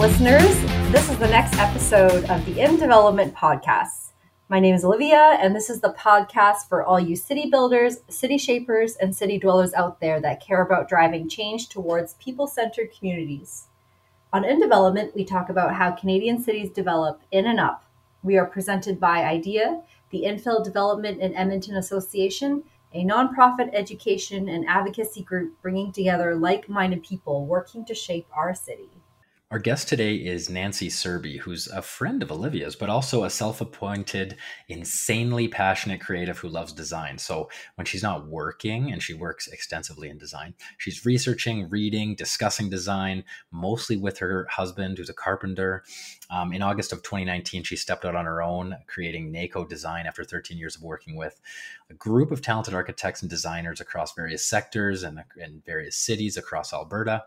listeners. This is the next episode of the In Development Podcast. My name is Olivia, and this is the podcast for all you city builders, city shapers, and city dwellers out there that care about driving change towards people centered communities. On In Development, we talk about how Canadian cities develop in and up. We are presented by IDEA, the Infill Development in Edmonton Association, a nonprofit education and advocacy group bringing together like minded people working to shape our city. Our guest today is Nancy Surby, who's a friend of Olivia's, but also a self appointed, insanely passionate creative who loves design. So when she's not working, and she works extensively in design, she's researching, reading, discussing design, mostly with her husband, who's a carpenter. Um, in August of 2019, she stepped out on her own, creating NAKO Design after 13 years of working with a group of talented architects and designers across various sectors and in various cities across Alberta.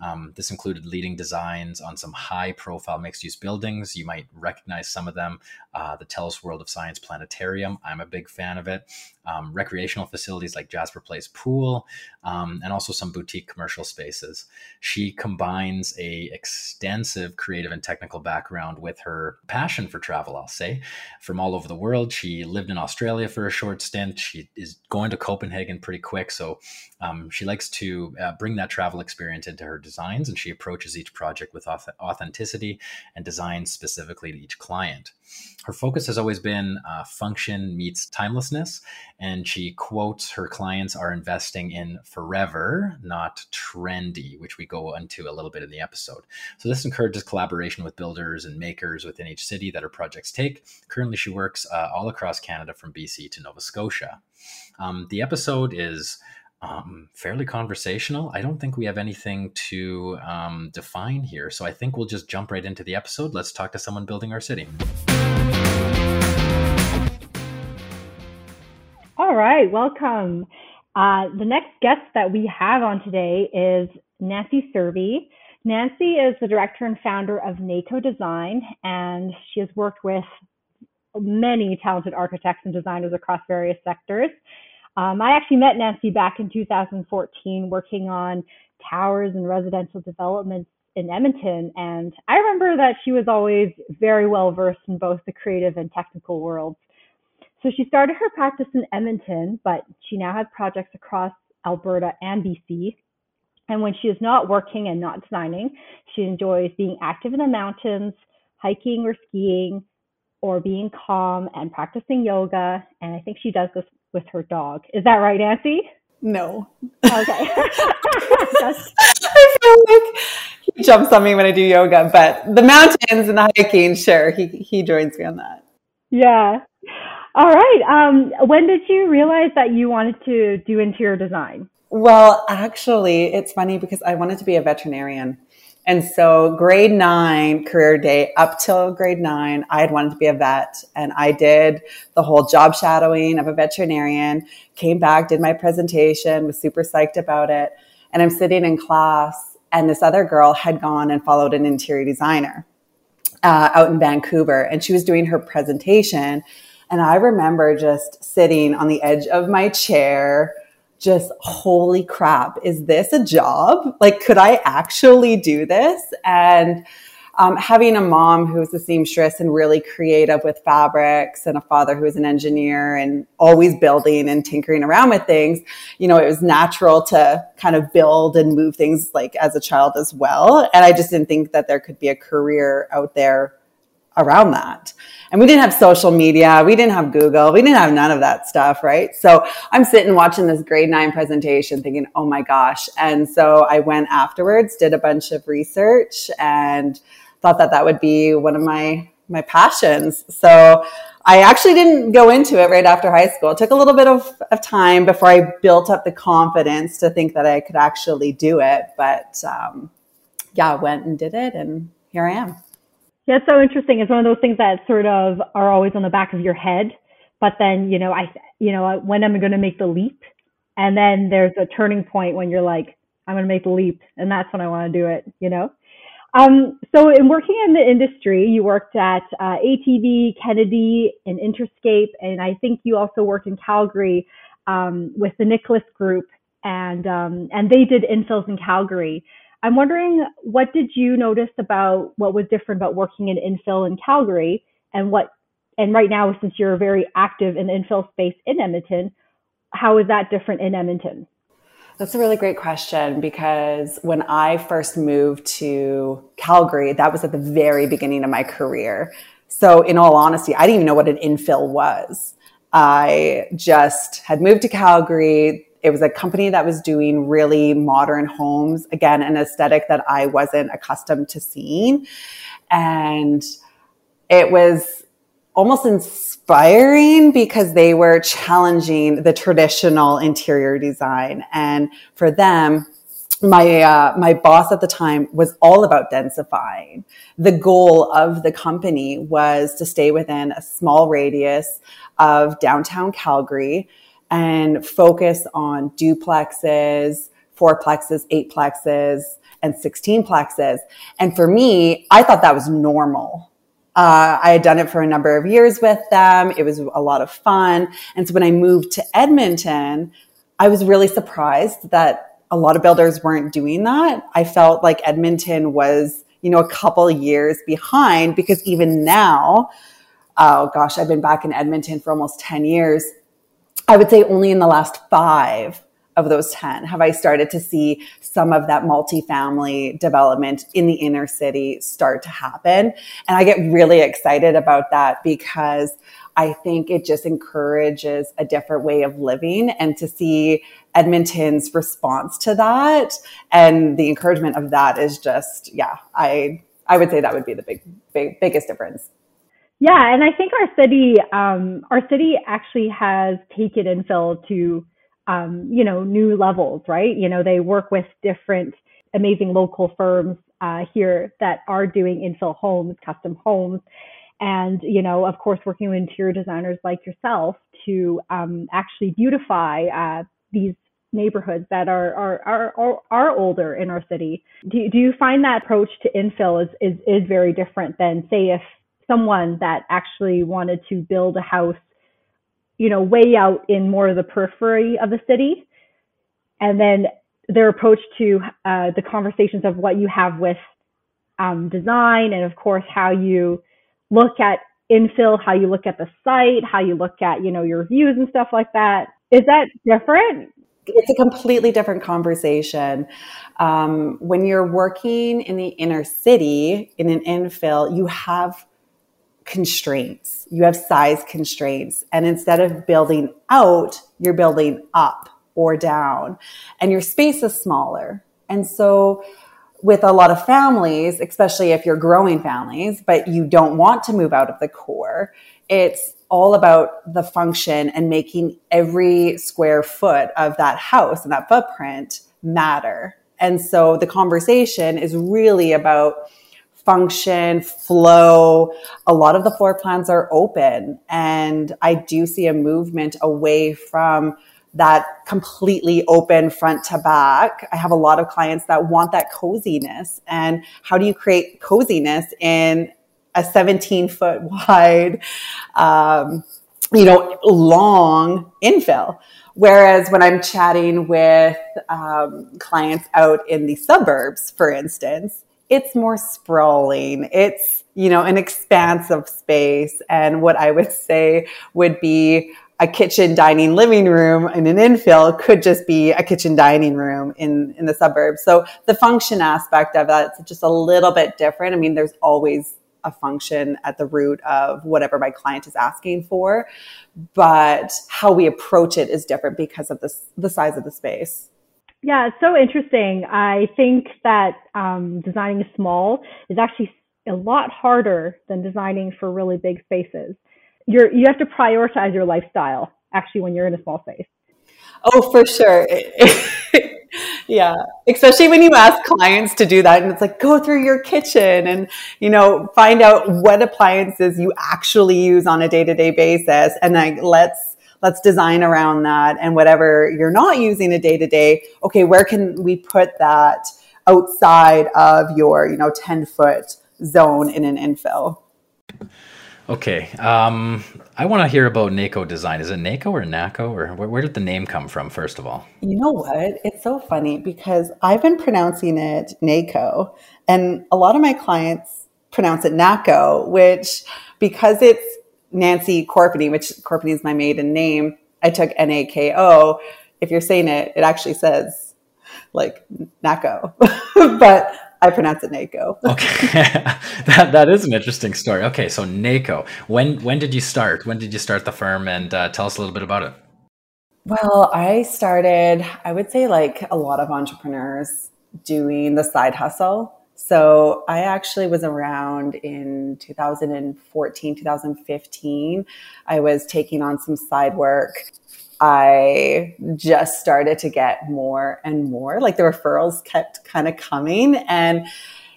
Um, this included leading designs on some high profile mixed use buildings. You might recognize some of them. Uh, the TELUS World of Science Planetarium, I'm a big fan of it. Um, recreational facilities like Jasper Place Pool, um, and also some boutique commercial spaces. She combines a extensive creative and technical background with her passion for travel, I'll say, from all over the world. She lived in Australia for a short stint. She is going to Copenhagen pretty quick. So um, she likes to uh, bring that travel experience into her designs and she approaches each project with authenticity and designs specifically to each client. Her focus has always been uh, function meets timelessness, and she quotes her clients are investing in forever, not trendy, which we go into a little bit in the episode. So, this encourages collaboration with builders and makers within each city that her projects take. Currently, she works uh, all across Canada from BC to Nova Scotia. Um, the episode is um, fairly conversational. I don't think we have anything to um, define here. So I think we'll just jump right into the episode. Let's talk to someone building our city. All right, welcome. Uh, the next guest that we have on today is Nancy Surby. Nancy is the director and founder of NAKO Design, and she has worked with many talented architects and designers across various sectors. Um, I actually met Nancy back in 2014 working on towers and residential developments in Edmonton. And I remember that she was always very well versed in both the creative and technical worlds. So she started her practice in Edmonton, but she now has projects across Alberta and BC. And when she is not working and not designing, she enjoys being active in the mountains, hiking or skiing, or being calm and practicing yoga. And I think she does this with her dog. Is that right, Nancy? No. Okay. I feel like he jumps on me when I do yoga, but the mountains and the hiking, sure, he he joins me on that. Yeah. All right. Um, when did you realize that you wanted to do interior design? Well, actually, it's funny because I wanted to be a veterinarian. And so grade nine career day up till grade nine, I had wanted to be a vet and I did the whole job shadowing of a veterinarian, came back, did my presentation, was super psyched about it. And I'm sitting in class and this other girl had gone and followed an interior designer uh, out in Vancouver and she was doing her presentation. And I remember just sitting on the edge of my chair, just holy crap, is this a job? Like, could I actually do this? And um, having a mom who was a seamstress and really creative with fabrics and a father who was an engineer and always building and tinkering around with things, you know, it was natural to kind of build and move things like as a child as well. And I just didn't think that there could be a career out there around that. And we didn't have social media. We didn't have Google. We didn't have none of that stuff, right? So I'm sitting watching this grade nine presentation thinking, oh my gosh. And so I went afterwards, did a bunch of research and thought that that would be one of my, my passions. So I actually didn't go into it right after high school. It took a little bit of, of time before I built up the confidence to think that I could actually do it. But um, yeah, went and did it and here I am. Yeah, it's so interesting. It's one of those things that sort of are always on the back of your head, but then you know, I, you know, when am I going to make the leap? And then there's a turning point when you're like, I'm going to make the leap, and that's when I want to do it. You know. Um, so in working in the industry, you worked at uh, ATB, Kennedy, and Interscape, and I think you also worked in Calgary um, with the Nicholas Group, and um, and they did infills in Calgary. I'm wondering what did you notice about what was different about working in infill in Calgary and what and right now since you're very active in the infill space in Edmonton, how is that different in Edmonton? That's a really great question because when I first moved to Calgary, that was at the very beginning of my career. So, in all honesty, I didn't even know what an infill was. I just had moved to Calgary. It was a company that was doing really modern homes, again, an aesthetic that I wasn't accustomed to seeing. And it was almost inspiring because they were challenging the traditional interior design. And for them, my uh, my boss at the time was all about densifying. The goal of the company was to stay within a small radius of downtown Calgary and focus on duplexes, fourplexes, eightplexes, and 16 plexes. And for me, I thought that was normal. Uh, I had done it for a number of years with them. It was a lot of fun. And so when I moved to Edmonton, I was really surprised that a lot of builders weren't doing that. I felt like Edmonton was, you know, a couple years behind because even now, oh gosh, I've been back in Edmonton for almost 10 years. I would say only in the last five of those 10 have I started to see some of that multifamily development in the inner city start to happen. And I get really excited about that because I think it just encourages a different way of living and to see Edmonton's response to that and the encouragement of that is just, yeah, I, I would say that would be the big, big, biggest difference. Yeah, and I think our city, um, our city actually has taken infill to um, you know, new levels, right? You know, they work with different amazing local firms uh, here that are doing infill homes, custom homes, and you know, of course, working with interior designers like yourself to um, actually beautify uh, these neighborhoods that are, are are are older in our city. Do do you find that approach to infill is is is very different than say if someone that actually wanted to build a house you know, way out in more of the periphery of the city. And then their approach to uh, the conversations of what you have with um, design and, of course, how you look at infill, how you look at the site, how you look at, you know, your views and stuff like that. Is that different? It's a completely different conversation. Um, when you're working in the inner city in an infill, you have constraints. You have size constraints. And instead of building out, you're building up or down. And your space is smaller. And so with a lot of families, especially if you're growing families, but you don't want to move out of the core, it's all about the function and making every square foot of that house and that footprint matter. And so the conversation is really about function, flow. A lot of the floor plans are open. And I do see a movement away from that completely open front to back. I have a lot of clients that want that coziness. And how do you create coziness in a 17 foot wide, um, you know, long infill? Whereas when I'm chatting with um, clients out in the suburbs, for instance, it's more sprawling. It's, you know, an expansive space. And what I would say would be a kitchen, dining, living room in an infill could just be a kitchen, dining room in, in the suburbs. So the function aspect of that is just a little bit different. I mean, there's always a function at the root of whatever my client is asking for, but how we approach it is different because of the size of the space. Yeah, it's so interesting. I think that um, designing small is actually a lot harder than designing for really big spaces. You're you have to prioritize your lifestyle actually when you're in a small space. Oh, for sure. yeah, especially when you ask clients to do that and it's like go through your kitchen and you know find out what appliances you actually use on a day-to-day basis and like let's let's design around that and whatever you're not using a day to day okay where can we put that outside of your you know 10 foot zone in an infill Okay. Um, I want to hear about NAKO design. Is it NAKO or NAKO or where, where, did the name come from, first of all? You know what? It's so funny because I've been pronouncing it NAKO, and a lot of my clients pronounce it NAKO, which because it's Nancy Corpany, which Corpany is my maiden name, I took N A K O. If you're saying it, it actually says like NAKO, but I pronounce it NAKO. okay, that that is an interesting story. Okay, so NAKO. When when did you start? When did you start the firm? And uh, tell us a little bit about it. Well, I started. I would say like a lot of entrepreneurs doing the side hustle. So I actually was around in 2014, 2015. I was taking on some side work I just started to get more and more. Like the referrals kept kind of coming. And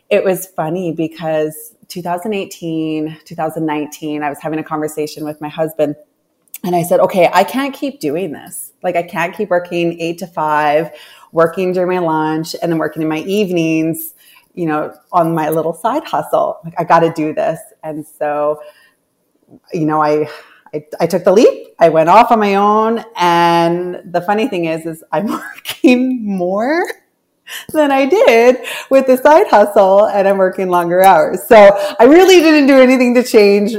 it was funny because 2018, 2019, I was having a conversation with my husband and I said, okay, I can't keep doing this. Like I can't keep working eight to five, working during my lunch and then working in my evenings, you know, on my little side hustle. Like I got to do this. And so, you know, I, I, I took the leap. I went off on my own. And the funny thing is, is I'm working more than I did with the side hustle and I'm working longer hours. So I really didn't do anything to change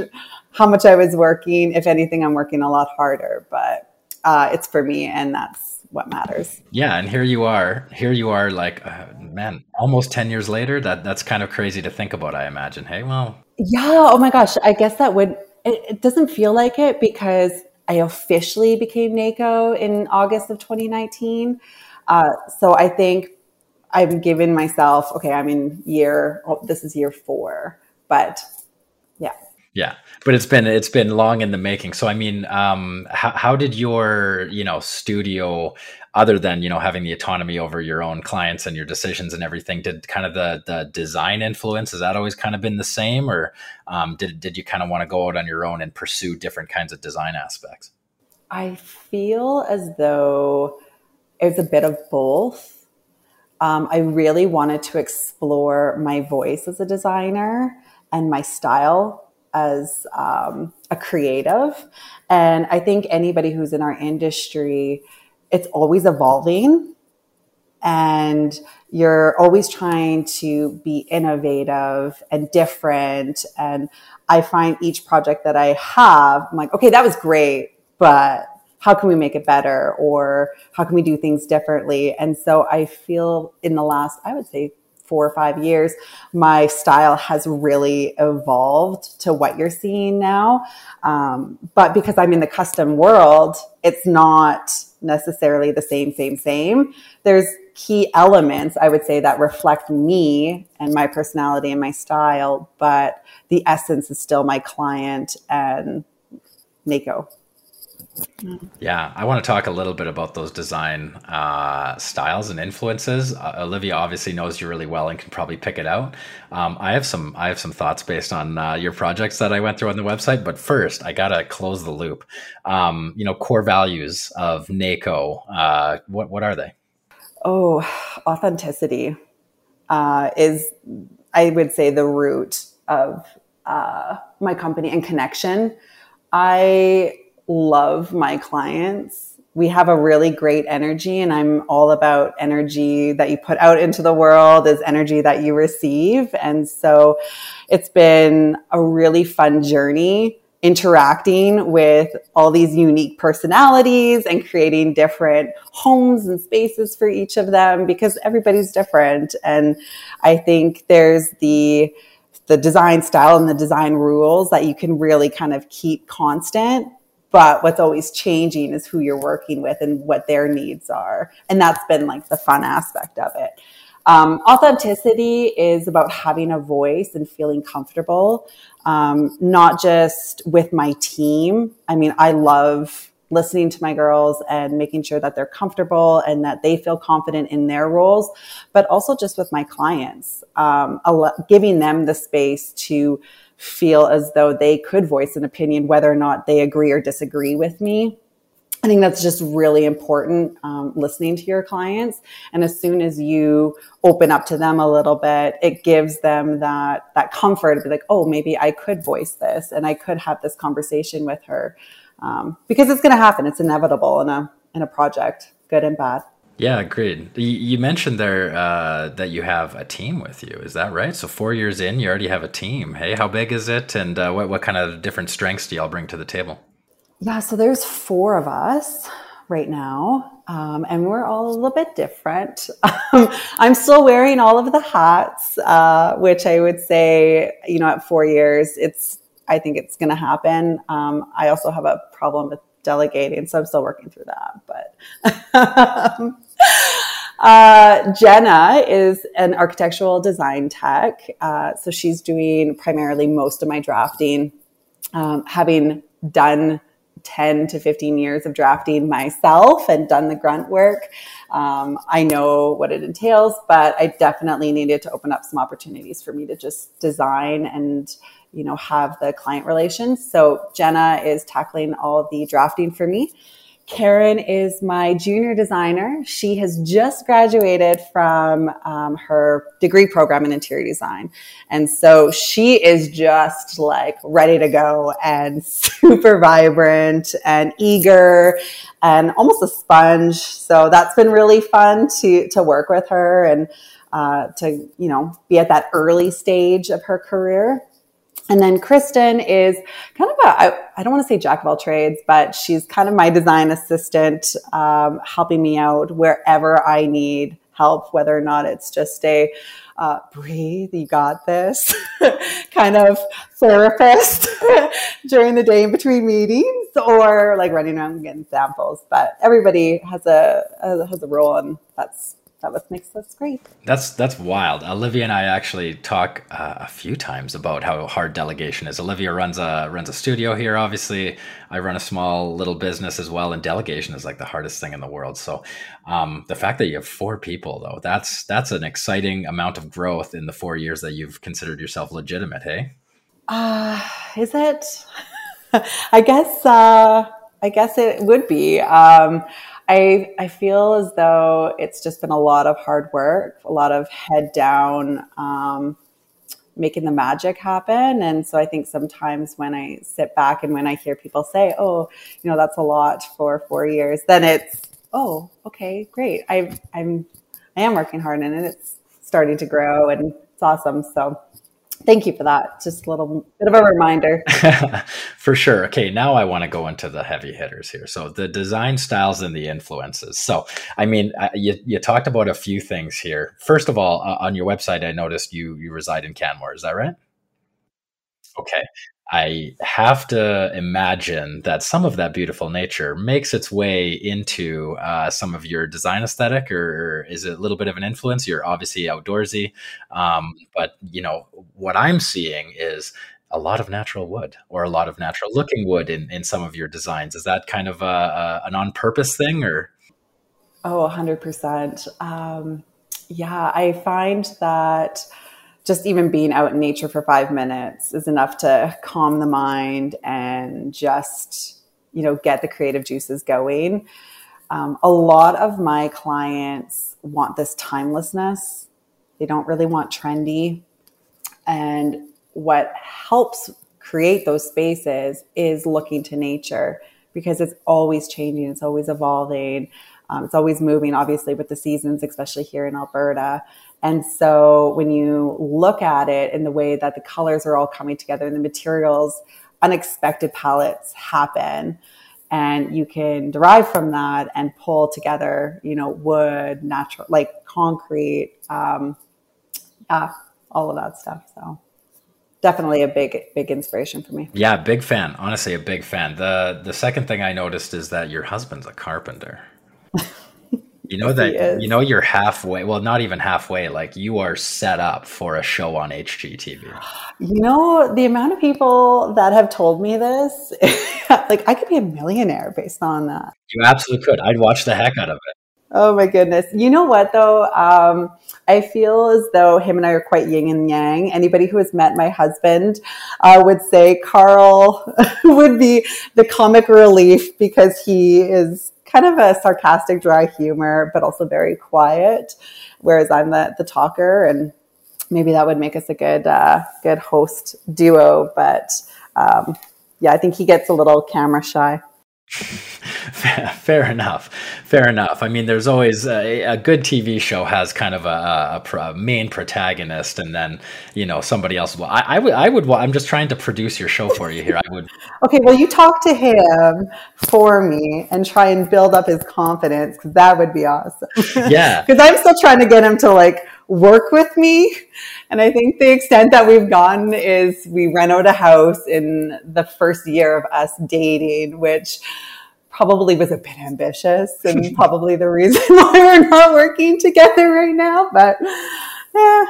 how much I was working. If anything, I'm working a lot harder, but uh, it's for me and that's what matters. Yeah. And here you are, here you are like, uh, man, almost 10 years later, that that's kind of crazy to think about. I imagine. Hey, well, yeah. Oh my gosh. I guess that would, it, it doesn't feel like it because I officially became NAKO in August of 2019. Uh, so I think I've given myself, okay, I'm in year, oh, this is year four, but yeah. But it's been it's been long in the making. So I mean, um, how how did your you know studio other than you know having the autonomy over your own clients and your decisions and everything did kind of the the design influence has that always kind of been the same or um, did, did you kind of want to go out on your own and pursue different kinds of design aspects i feel as though it's a bit of both um, i really wanted to explore my voice as a designer and my style as um, a creative and i think anybody who's in our industry it's always evolving and you're always trying to be innovative and different. And I find each project that I have, I'm like, okay, that was great, but how can we make it better? Or how can we do things differently? And so I feel in the last, I would say, four or five years, my style has really evolved to what you're seeing now. Um, but because I'm in the custom world, it's not necessarily the same, same, same. There's key elements, I would say, that reflect me and my personality and my style, but the essence is still my client and NAKO. Yeah, I want to talk a little bit about those design uh, styles and influences. Uh, Olivia obviously knows you really well and can probably pick it out. Um, I have some I have some thoughts based on uh, your projects that I went through on the website. But first, I gotta close the loop. Um, you know, core values of NAKO. Uh, what what are they? Oh, authenticity uh, is, I would say, the root of uh, my company and connection. I love my clients. We have a really great energy, and I'm all about energy that you put out into the world is energy that you receive. And so it's been a really fun journey interacting with all these unique personalities and creating different homes and spaces for each of them because everybody's different. And I think there's the the design style and the design rules that you can really kind of keep constant but what's always changing is who you're working with and what their needs are. And that's been like the fun aspect of it. Um, authenticity is about having a voice and feeling comfortable, um, not just with my team. I mean, I love listening to my girls and making sure that they're comfortable and that they feel confident in their roles, but also just with my clients, um, giving them the space to feel as though they could voice an opinion, whether or not they agree or disagree with me. I think that's just really important, um, listening to your clients. And as soon as you open up to them a little bit, it gives them that, that comfort to be like, oh, maybe I could voice this and I could have this conversation with her. Um, because it's going to happen. It's inevitable in a, in a project, good and bad. Yeah, great. You mentioned there uh, that you have a team with you. Is that right? So four years in, you already have a team. Hey, how big is it, and uh, what what kind of different strengths do y'all bring to the table? Yeah, so there's four of us right now, um, and we're all a little bit different. I'm still wearing all of the hats, uh, which I would say, you know, at four years, it's I think it's going to happen. Um, I also have a problem with delegating, so I'm still working through that. But uh, Jenna is an architectural design tech, uh, so she's doing primarily most of my drafting, um, having done 10 to 15 years of drafting myself and done the grunt work. Um, I know what it entails, but I definitely needed to open up some opportunities for me to just design and you know have the client relations. So Jenna is tackling all the drafting for me. Karen is my junior designer. She has just graduated from um, her degree program in interior design. And so she is just like ready to go and super vibrant and eager and almost a sponge. So that's been really fun to, to work with her and uh, to, you know, be at that early stage of her career. And then Kristen is kind of a, I, I don't want to say jack of all trades, but she's kind of my design assistant, um, helping me out wherever I need help, whether or not it's just a uh, breathe, you got this kind of therapist during the day in between meetings or like running around and getting samples. But everybody has a, has a role and that's that what makes us great. That's that's wild. Olivia and I actually talk uh, a few times about how hard delegation is. Olivia runs a runs a studio here. Obviously, I run a small little business as well, and delegation is like the hardest thing in the world. So, um, the fact that you have four people though, that's that's an exciting amount of growth in the four years that you've considered yourself legitimate. Hey, uh, is it? I guess. Uh, I guess it would be. Um, I, I feel as though it's just been a lot of hard work, a lot of head down, um, making the magic happen. And so I think sometimes when I sit back and when I hear people say, oh, you know, that's a lot for four years, then it's, oh, okay, great. I, I'm, I am working hard and it's starting to grow and it's awesome. So Thank you for that. Just a little bit of a reminder. for sure. Okay, now I want to go into the heavy hitters here. So the design styles and the influences. So, I mean, uh, you, you talked about a few things here. First of all, uh, on your website, I noticed you you reside in Canmore. Is that right? Okay. I have to imagine that some of that beautiful nature makes its way into uh, some of your design aesthetic, or is it a little bit of an influence? You're obviously outdoorsy, um, but you know what I'm seeing is a lot of natural wood or a lot of natural looking wood in, in some of your designs. Is that kind of a, a an on purpose thing, or? Oh, 100%. Um, yeah, I find that just even being out in nature for five minutes is enough to calm the mind and just, you know, get the creative juices going. Um, a lot of my clients want this timelessness. They don't really want trendy. And what helps create those spaces is looking to nature because it's always changing, it's always evolving, um, it's always moving, obviously, with the seasons, especially here in Alberta. And so when you look at it in the way that the colors are all coming together and the materials, unexpected palettes happen. And you can derive from that and pull together, you know, wood, natural, like concrete, um, yeah, all of that stuff. So definitely a big big inspiration for me yeah big fan honestly a big fan the the second thing i noticed is that your husband's a carpenter You know that you know you're halfway. Well, not even halfway. Like you are set up for a show on HGTV. You know the amount of people that have told me this. like I could be a millionaire based on that. You absolutely could. I'd watch the heck out of it. Oh my goodness. You know what though? Um, I feel as though him and I are quite yin and yang. Anybody who has met my husband uh, would say Karl would be the comic relief because he is kind of a sarcastic, dry humor, but also very quiet. Whereas I'm the, the talker and maybe that would make us a good, uh, good host duo. But, um, yeah, I think he gets a little camera shy. Fair enough. Fair enough. I mean, there's always a, a good TV show has kind of a, a, a, main protagonist, and then you know somebody else. Will. I, I would. I would. I'm just trying to produce your show for you here. I would. okay. Well, you talk to him for me and try and build up his confidence because that would be awesome. Yeah. Because I'm still trying to get him to like work with me. And I think the extent that we've gone is we rent out a house in the first year of us dating, which probably was a bit ambitious and probably the reason why we're not working together right now. But yeah.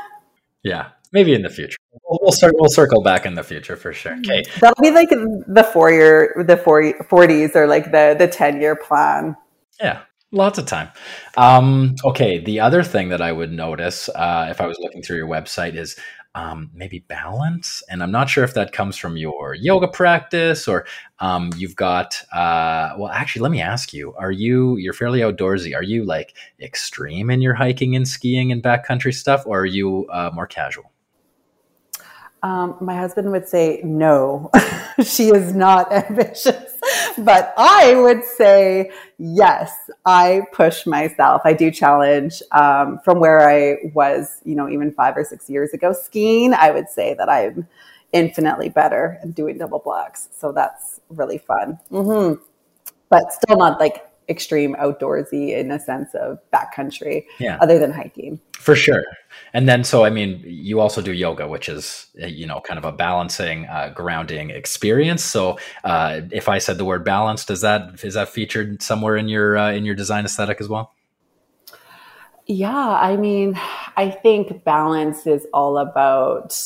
Yeah. Maybe in the future. We'll, we'll, we'll circle back in the future for sure. Mm-hmm. Okay. That'll be like the four year, the 40, 40s or like the, the 10 year plan. Yeah. Lots of time. Um, okay. The other thing that I would notice uh, if I was looking through your website is um, maybe balance. And I'm not sure if that comes from your yoga practice or um, you've got, uh, well, actually, let me ask you are you, you're fairly outdoorsy. Are you like extreme in your hiking and skiing and backcountry stuff, or are you uh, more casual? Um, my husband would say no, she is not ambitious. but I would say yes. I push myself. I do challenge um, from where I was, you know, even five or six years ago skiing. I would say that I'm infinitely better at doing double blacks. So that's really fun. Mm-hmm. But still not like extreme outdoorsy in a sense of backcountry, yeah. other than hiking. For sure. And then, so I mean, you also do yoga, which is uh, you know kind of a balancing, uh, grounding experience. So, uh, if I said the word balance, does that is that featured somewhere in your uh, in your design aesthetic as well? Yeah, I mean, I think balance is all about.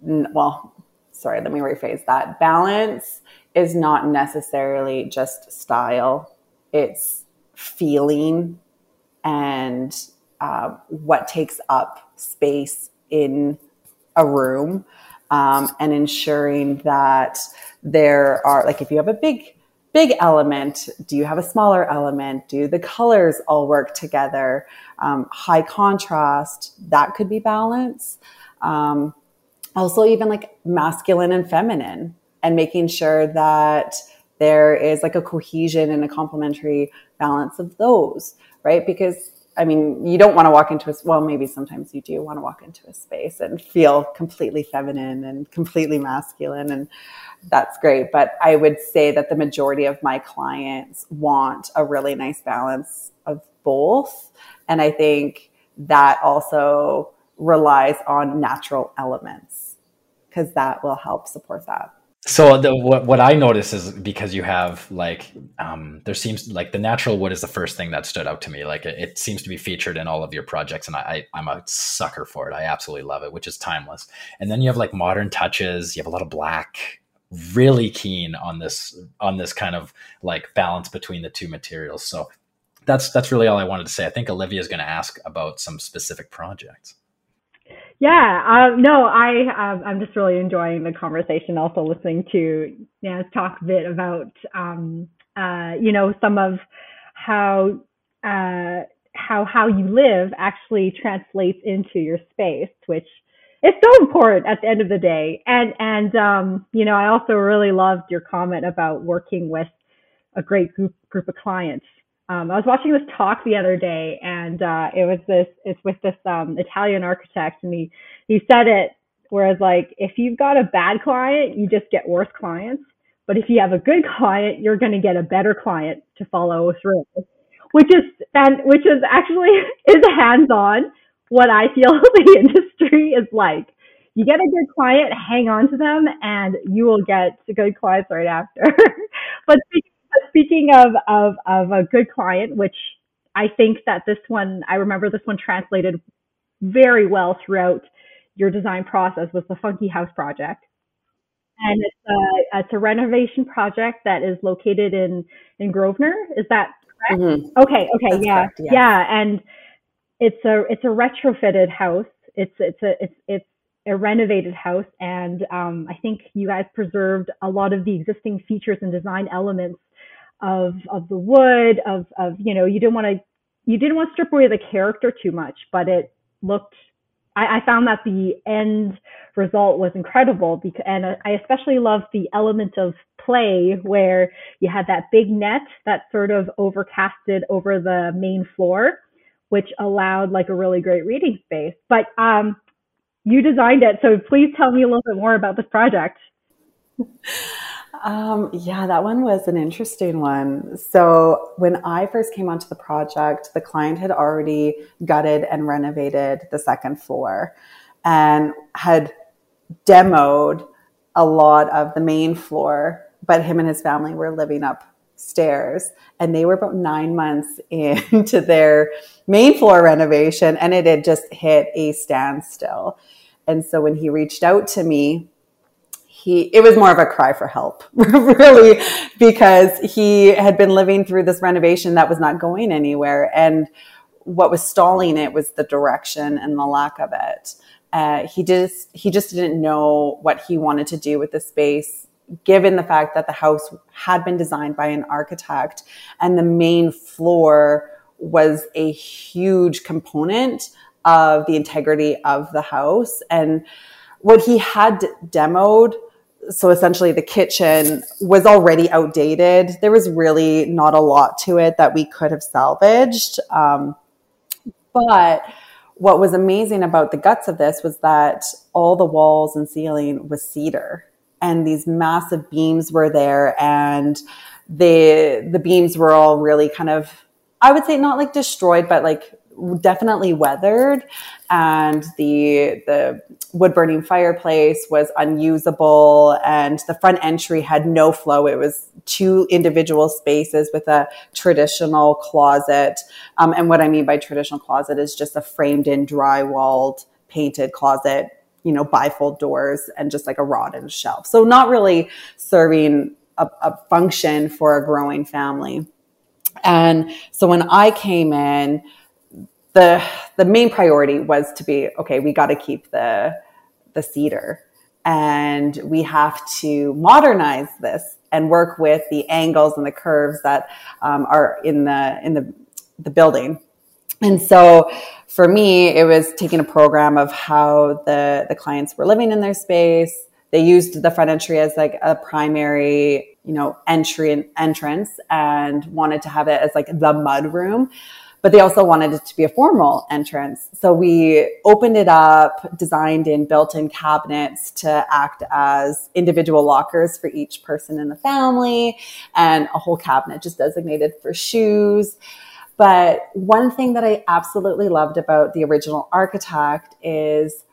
Well, sorry, let me rephrase that. Balance is not necessarily just style; it's feeling and uh, what takes up space in a room um, and ensuring that there are like if you have a big big element do you have a smaller element? Do the colors all work together? Um, high contrast that could be balance. Um, also even like masculine and feminine and making sure that there is like a cohesion and a complementary balance of those right because I mean, you don't want to walk into a, well, maybe sometimes you do want to walk into a space and feel completely feminine and completely masculine. And that's great. But I would say that the majority of my clients want a really nice balance of both. And I think that also relies on natural elements because that will help support that. So the, what what I notice is because you have like um, there seems like the natural wood is the first thing that stood out to me. Like it, it seems to be featured in all of your projects, and I, I am a sucker for it. I absolutely love it, which is timeless. And then you have like modern touches. You have a lot of black. Really keen on this on this kind of like balance between the two materials. So that's that's really all I wanted to say. I think Olivia is going to ask about some specific projects. Yeah, um, no, I um, I'm just really enjoying the conversation. Also listening to Nance talk a bit about um, uh, you know some of how uh, how how you live actually translates into your space, which is so important at the end of the day. And and um, you know I also really loved your comment about working with a great group group of clients um, I was watching this talk the other day, and uh, it was this. It's with this um, Italian architect, and he he said it. Whereas, like, if you've got a bad client, you just get worse clients. But if you have a good client, you're going to get a better client to follow through, which is and which is actually is hands on. What I feel the industry is like. You get a good client, hang on to them, and you will get good clients right after. but speaking of, of, of a good client, which I think that this one, I remember this one translated very well throughout your design process was the Funky House project. And it's a, it's a renovation project that is located in, in Grovenor. Is that Mm-hmm. Okay, okay, yeah, correct, yeah, and it's a it's a retrofitted house. It's it's a it's it's a renovated house, and um, I think you guys preserved a lot of the existing features and design elements of of the wood of of you know you didn't want to you didn't want to strip away the character too much, but it looked I, I found that the end result was incredible because, and I especially loved the element of play where you had that big net that sort of overcasted over the main floor, which allowed like a really great reading space. But um, you designed it, so please tell me a little bit more about this project. Um, yeah, that one was an interesting one. So when I first came onto the project, the client had already gutted and renovated the second floor and had demoed a lot of the main floor, but him and his family were living upstairs and they were about nine months into their main floor renovation and it had just hit a standstill. And so when he reached out to me, he it was more of a cry for help really because he had been living through this renovation that was not going anywhere and what was stalling it was the direction and the lack of it. Uh, he just he just didn't know what he wanted to do with the space given the fact that the house had been designed by an architect and the main floor was a huge component of the integrity of the house. And what he had demoed so essentially the kitchen was already outdated. There was really not a lot to it that we could have salvaged. Um, but what was amazing about the guts of this was that all the walls and ceiling was cedar and these massive beams were there and the the beams were all really kind of I would say not like destroyed but like definitely weathered and the the wood burning fireplace was unusable and the front entry had no flow. It was two individual spaces with a traditional closet. Um, and what i mean by traditional closet is just a framed in drywalled painted closet you know bifold doors and just like a rod and shelf. So not really serving a, a function for a growing family. And so when i came in the the main priority was to be okay. We got to keep the the cedar, and we have to modernize this and work with the angles and the curves that um, are in the in the the building. And so for me, it was taking a program of how the the clients were living in their space. They used the front entry as like a primary, you know, entry and entrance and wanted to have it as like the mud room but they also wanted it to be a formal entrance. So we opened it up, designed in built in cabinets to act as individual lockers for each person in the family and a whole cabinet just designated for shoes. But one thing that I absolutely loved about the original architect is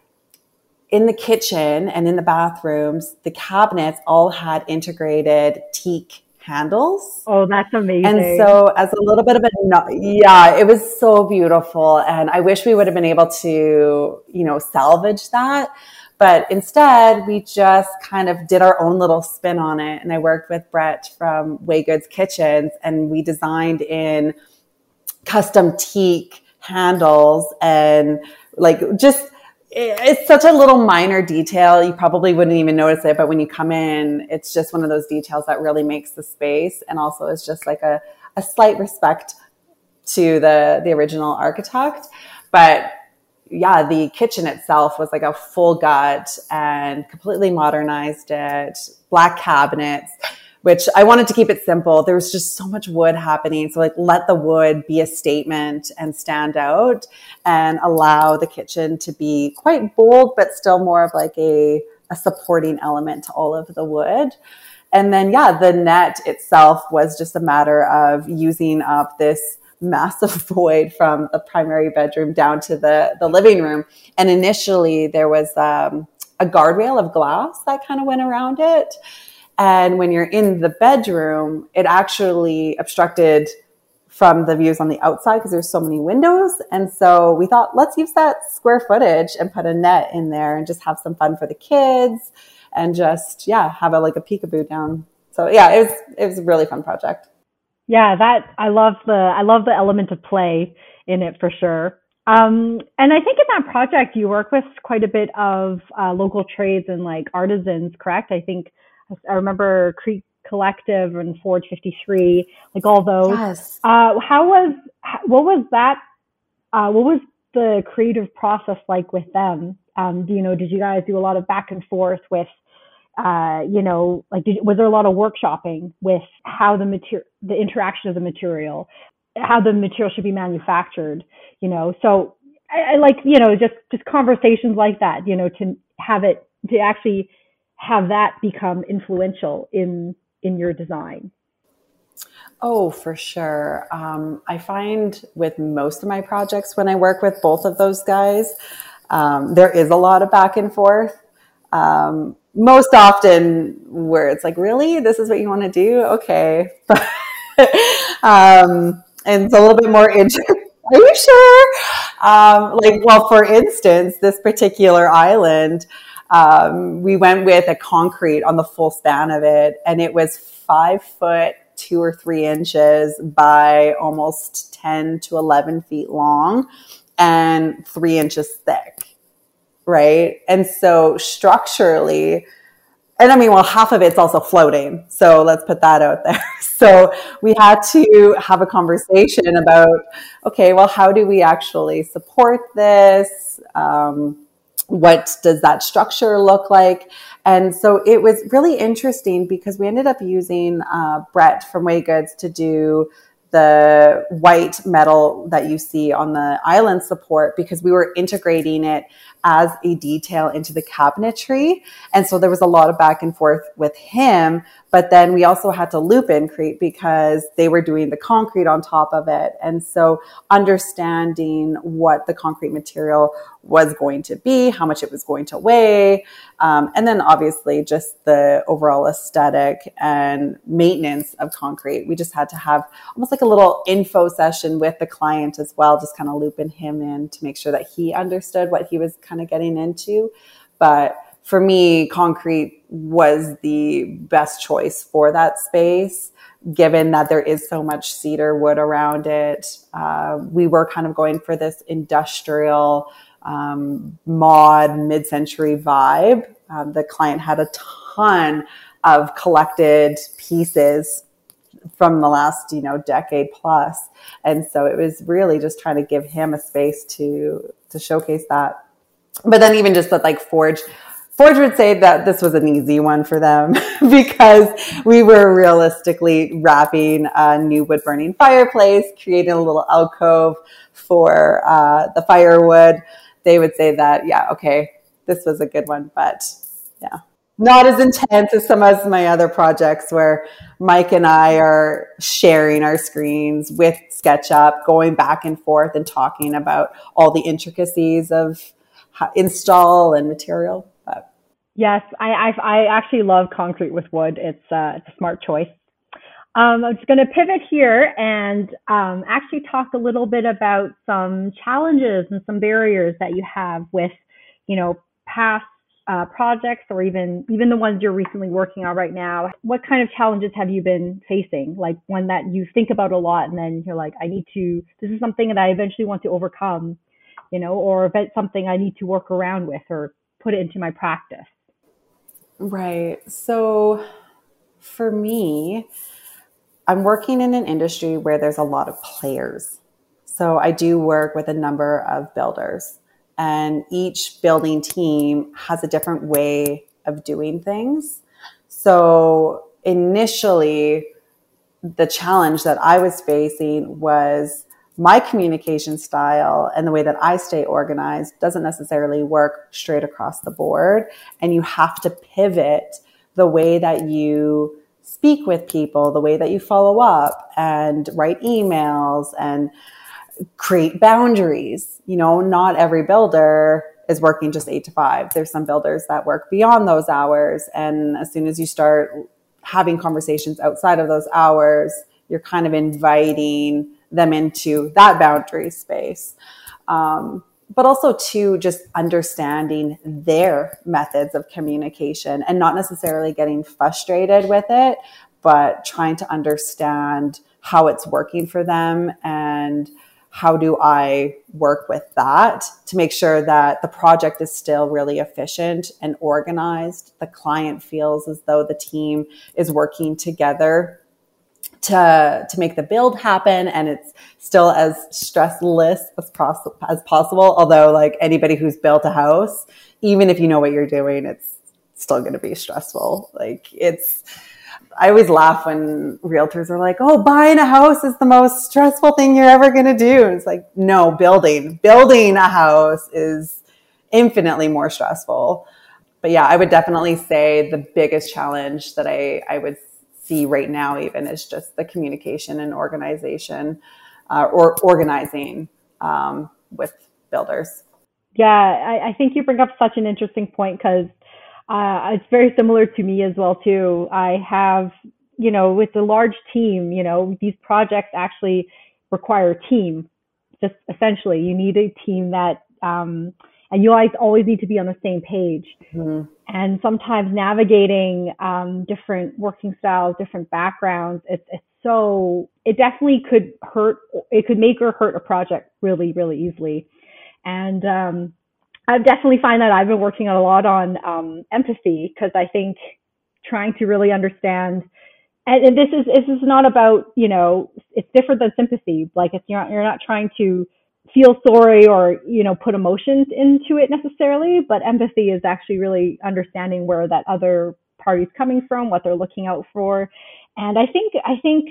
in the kitchen and in the bathrooms, the cabinets all had integrated teak handles. Oh, that's amazing. And so as a little bit of a yeah, it was so beautiful and I wish we would have been able to, you know, salvage that. But instead, we just kind of did our own little spin on it. And I worked with Brett from Waygoods Kitchens and we designed in custom teak handles and like just it's such a little minor detail. You probably wouldn't even notice it, but when you come in, it's just one of those details that really makes the space and also is just like a, a slight respect to the, the original architect. But yeah, the kitchen itself was like a full gut and completely modernized it, black cabinets which I wanted to keep it simple. There was just so much wood happening. So like let the wood be a statement and stand out and allow the kitchen to be quite bold, but still more of like a, a supporting element to all of the wood. And then, yeah, the net itself was just a matter of using up this massive void from the primary bedroom down to the, the living room. And initially there was um, a guardrail of glass that kind of went around it. And when you're in the bedroom, it actually obstructed from the views on the outside because there's so many windows. And so we thought, let's use that square footage and put a net in there and just have some fun for the kids and just, yeah, have a like a peekaboo down. So yeah, it was, it was a really fun project. Yeah, that I love the I love the element of play in it for sure. Um, and I think in that project you work with quite a bit of uh, local trades and like artisans, correct? I think I remember Creek Collective and Forge 53, like all those. Yes. Uh, how was what was that? Uh, what was the creative process like with them? Um, do you know? Did you guys do a lot of back and forth with? Uh, you know, like did, was there a lot of workshopping with how the material, the interaction of the material, how the material should be manufactured? You know, so I, I like you know just just conversations like that. You know, to have it to actually have that become influential in in your design. Oh, for sure. Um, I find with most of my projects, when I work with both of those guys, um, there is a lot of back and forth. Um, most often, where it's like, really, this is what you want to do? Okay. Um, and it's a little bit more interesting. Are you sure? Um, like, well, for instance, this particular island, um, we went with a concrete on the full span of it, and it was five foot two or three inches by almost 10 to 11 feet long and three inches thick. Right. And so structurally, and I mean, well, half of it's also floating. So let's put that out there. So we had to have a conversation about, okay, well, how do we actually support this? Um, what does that structure look like? And so it was really interesting because we ended up using uh, Brett from Way Goods to do the white metal that you see on the island support because we were integrating it as a detail into the cabinetry. And so there was a lot of back and forth with him. But then we also had to loop in Increte because they were doing the concrete on top of it. And so understanding what the concrete material was going to be, how much it was going to weigh, um, and then obviously just the overall aesthetic and maintenance of concrete. We just had to have almost like a little info session with the client as well, just kind of looping him in to make sure that he understood what he was kind of getting into. But for me, concrete was the best choice for that space, given that there is so much cedar wood around it. Uh, we were kind of going for this industrial um, mod mid century vibe. Um, the client had a ton of collected pieces from the last you know decade plus and so it was really just trying to give him a space to to showcase that but then even just that like forge forge would say that this was an easy one for them because we were realistically wrapping a new wood burning fireplace creating a little alcove for uh, the firewood. They would say that yeah okay this was a good one but yeah. Not as intense as some of my other projects where Mike and I are sharing our screens with SketchUp, going back and forth and talking about all the intricacies of install and material. But. Yes, I, I, I actually love concrete with wood. It's uh, it's a smart choice. Um, I'm just going to pivot here and um, actually talk a little bit about some challenges and some barriers that you have with, you know, past uh, projects or even even the ones you're recently working on right now. What kind of challenges have you been facing? Like one that you think about a lot, and then you're like, I need to. This is something that I eventually want to overcome you know, or if it's something I need to work around with or put it into my practice. Right. So for me, I'm working in an industry where there's a lot of players. So I do work with a number of builders, and each building team has a different way of doing things. So initially, the challenge that I was facing was my communication style and the way that I stay organized doesn't necessarily work straight across the board. And you have to pivot the way that you speak with people, the way that you follow up and write emails and create boundaries. You know, not every builder is working just eight to five. There's some builders that work beyond those hours. And as soon as you start having conversations outside of those hours, you're kind of inviting them into that boundary space. Um, but also to just understanding their methods of communication and not necessarily getting frustrated with it, but trying to understand how it's working for them and how do I work with that to make sure that the project is still really efficient and organized? The client feels as though the team is working together to to make the build happen and it's still as stressless as possible as possible although like anybody who's built a house even if you know what you're doing it's still going to be stressful like it's I always laugh when realtors are like, "Oh, buying a house is the most stressful thing you're ever going to do." And it's like, no, building building a house is infinitely more stressful. But yeah, I would definitely say the biggest challenge that I I would see right now even is just the communication and organization uh, or organizing um, with builders. Yeah, I, I think you bring up such an interesting point because uh, it's very similar to me as well too. I have, you know, with a large team, you know, these projects actually require a team. Just essentially, you need a team that, um, and you always always need to be on the same page. Mm-hmm. And sometimes navigating um, different working styles, different backgrounds, it's, it's so it definitely could hurt. It could make or hurt a project really, really easily. And um, I definitely find that I've been working a lot on um, empathy because I think trying to really understand, and, and, this is this is not about you know it's different than sympathy. Like it's you're not, you're not trying to feel sorry or you know put emotions into it necessarily, but empathy is actually really understanding where that other party's coming from, what they're looking out for, and I think I think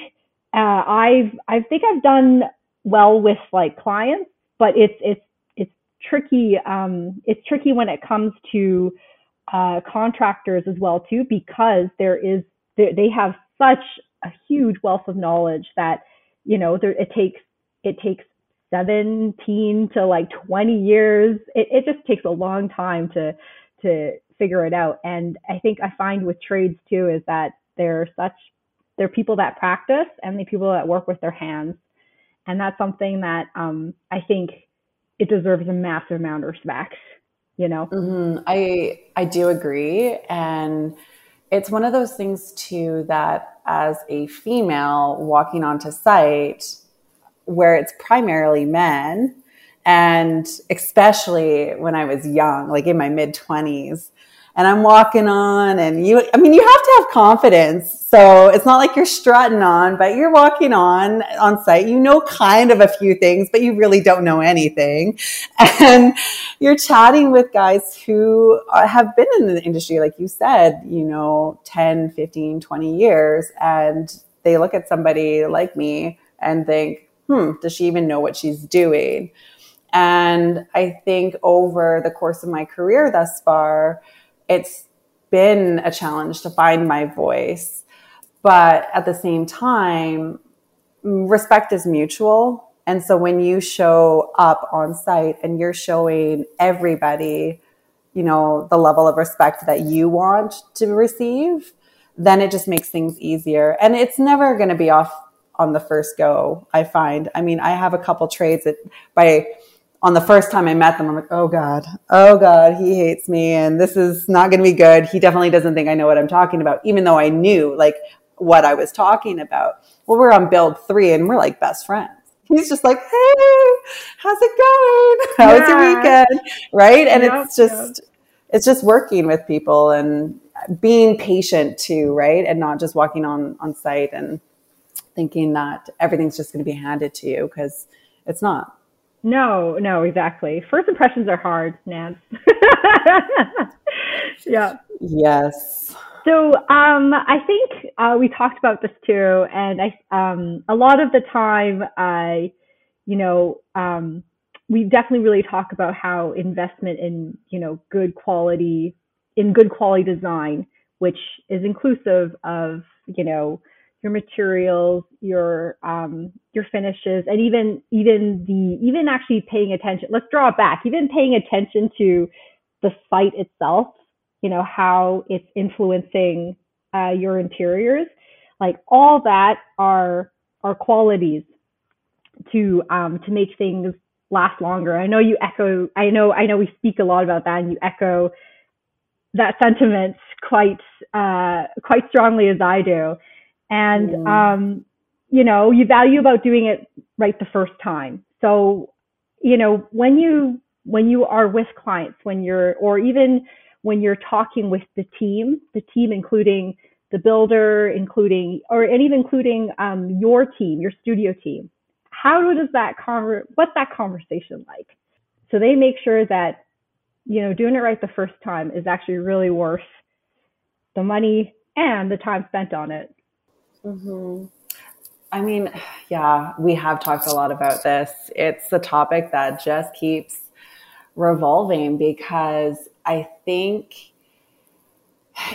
uh, I've I think I've done well with like clients, but it's it's it's tricky. Um, it's tricky when it comes to uh, contractors as well too, because there is they have such a huge wealth of knowledge that you know there, it takes it takes 17 to like 20 years. It, it just takes a long time to to figure it out. And I think I find with trades too is that they're such they're people that practice and the people that work with their hands. And that's something that um, I think it deserves a massive amount of respect you know mm-hmm. i i do agree and it's one of those things too that as a female walking onto site where it's primarily men and especially when i was young like in my mid 20s and I'm walking on and you, I mean, you have to have confidence. So it's not like you're strutting on, but you're walking on on site. You know kind of a few things, but you really don't know anything. And you're chatting with guys who have been in the industry, like you said, you know, 10, 15, 20 years. And they look at somebody like me and think, hmm, does she even know what she's doing? And I think over the course of my career thus far, it's been a challenge to find my voice. But at the same time, respect is mutual. And so when you show up on site and you're showing everybody, you know, the level of respect that you want to receive, then it just makes things easier. And it's never going to be off on the first go, I find. I mean, I have a couple trades that by on the first time I met them, I'm like, oh God, oh God, he hates me and this is not going to be good. He definitely doesn't think I know what I'm talking about, even though I knew like what I was talking about. Well, we're on build three and we're like best friends. He's just like, hey, how's it going? How was yeah. your weekend? Right. And yep, it's just, yep. it's just working with people and being patient too, right? And not just walking on, on site and thinking that everything's just going to be handed to you because it's not. No, no, exactly. First impressions are hard, Nance. yeah. Yes. So um, I think uh, we talked about this too, and I um, a lot of the time, I, you know, um, we definitely really talk about how investment in you know good quality in good quality design, which is inclusive of you know your materials, your um, your finishes, and even even the even actually paying attention. Let's draw it back. Even paying attention to the site itself. You know how it's influencing uh, your interiors. Like all that are are qualities to um, to make things last longer. I know you echo. I know. I know we speak a lot about that, and you echo that sentiment quite uh, quite strongly as I do. And mm. um, you know, you value about doing it right the first time. So, you know, when you when you are with clients, when you're or even when you're talking with the team, the team including the builder, including or and even including um, your team, your studio team. How does that conver- what's that conversation like? So they make sure that you know doing it right the first time is actually really worth the money and the time spent on it. Mm-hmm. I mean, yeah, we have talked a lot about this. It's a topic that just keeps revolving because I think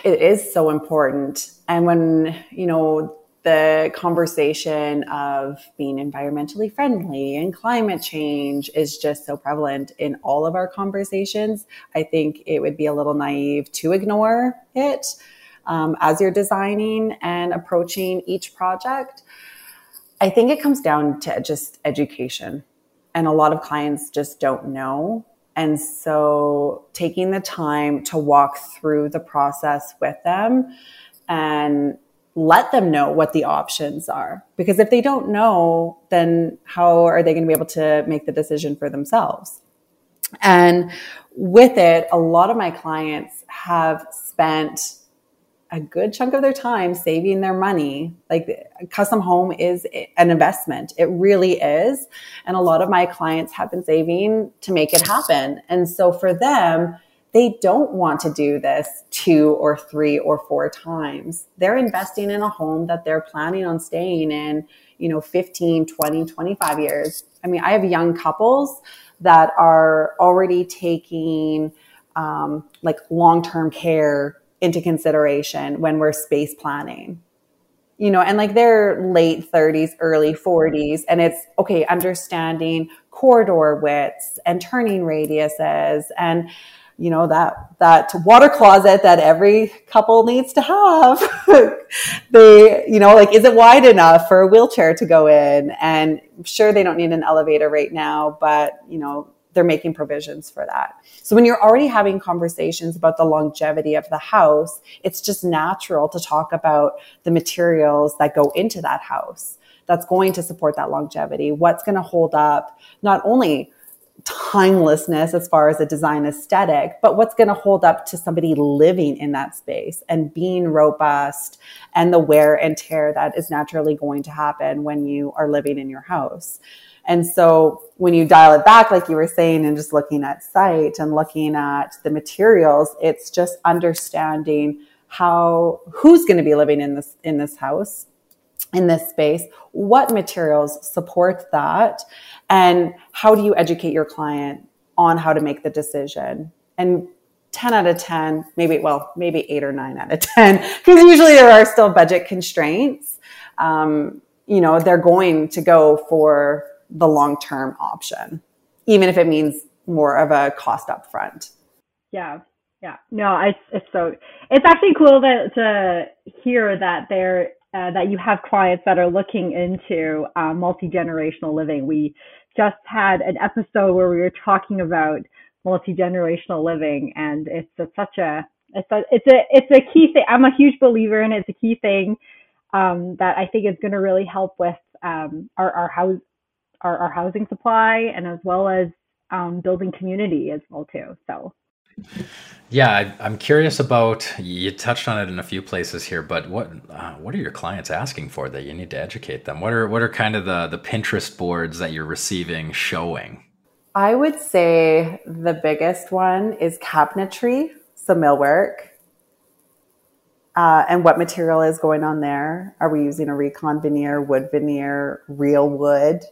it is so important. And when, you know, the conversation of being environmentally friendly and climate change is just so prevalent in all of our conversations, I think it would be a little naive to ignore it um, as you're designing and approaching each project. I think it comes down to just education. And a lot of clients just don't know. And so taking the time to walk through the process with them and let them know what the options are. Because if they don't know, then how are they going to be able to make the decision for themselves? And with it, a lot of my clients have spent a good chunk of their time saving their money. Like custom home is an investment. It really is. And a lot of my clients have been saving to make it happen. And so for them, they don't want to do this two or three or four times. They're investing in a home that they're planning on staying in, you know, 15, 20, 25 years. I mean, I have young couples that are already taking um, like long term care into consideration when we're space planning. You know, and like they're late 30s, early 40s, and it's okay, understanding corridor widths and turning radiuses and you know that that water closet that every couple needs to have they you know like is it wide enough for a wheelchair to go in and sure they don't need an elevator right now but you know they're making provisions for that. So when you're already having conversations about the longevity of the house, it's just natural to talk about the materials that go into that house that's going to support that longevity, what's going to hold up not only timelessness as far as a design aesthetic, but what's going to hold up to somebody living in that space and being robust and the wear and tear that is naturally going to happen when you are living in your house. And so when you dial it back, like you were saying, and just looking at site and looking at the materials, it's just understanding how, who's going to be living in this, in this house, in this space, what materials support that, and how do you educate your client on how to make the decision? And 10 out of 10, maybe, well, maybe eight or nine out of 10, because usually there are still budget constraints. Um, you know, they're going to go for the long term option, even if it means more of a cost up front. Yeah. Yeah. No, it's, it's so, it's actually cool that, to hear that there, uh, that you have clients that are looking into uh, multi generational living. We just had an episode where we were talking about multi generational living, and it's such a it's a it's a it's a key thing. I'm a huge believer in it. It's a key thing um, that I think is going to really help with um, our our house our, our housing supply and as well as um, building community as well too. So. Yeah, I, am curious about. You touched on it in a few places here, but what uh, what are your clients asking for that you need to educate them? What are what are kind of the the Pinterest boards that you're receiving showing? I would say the biggest one is cabinetry, so millwork, uh, and what material is going on there. Are we using a recon veneer, wood veneer, real wood?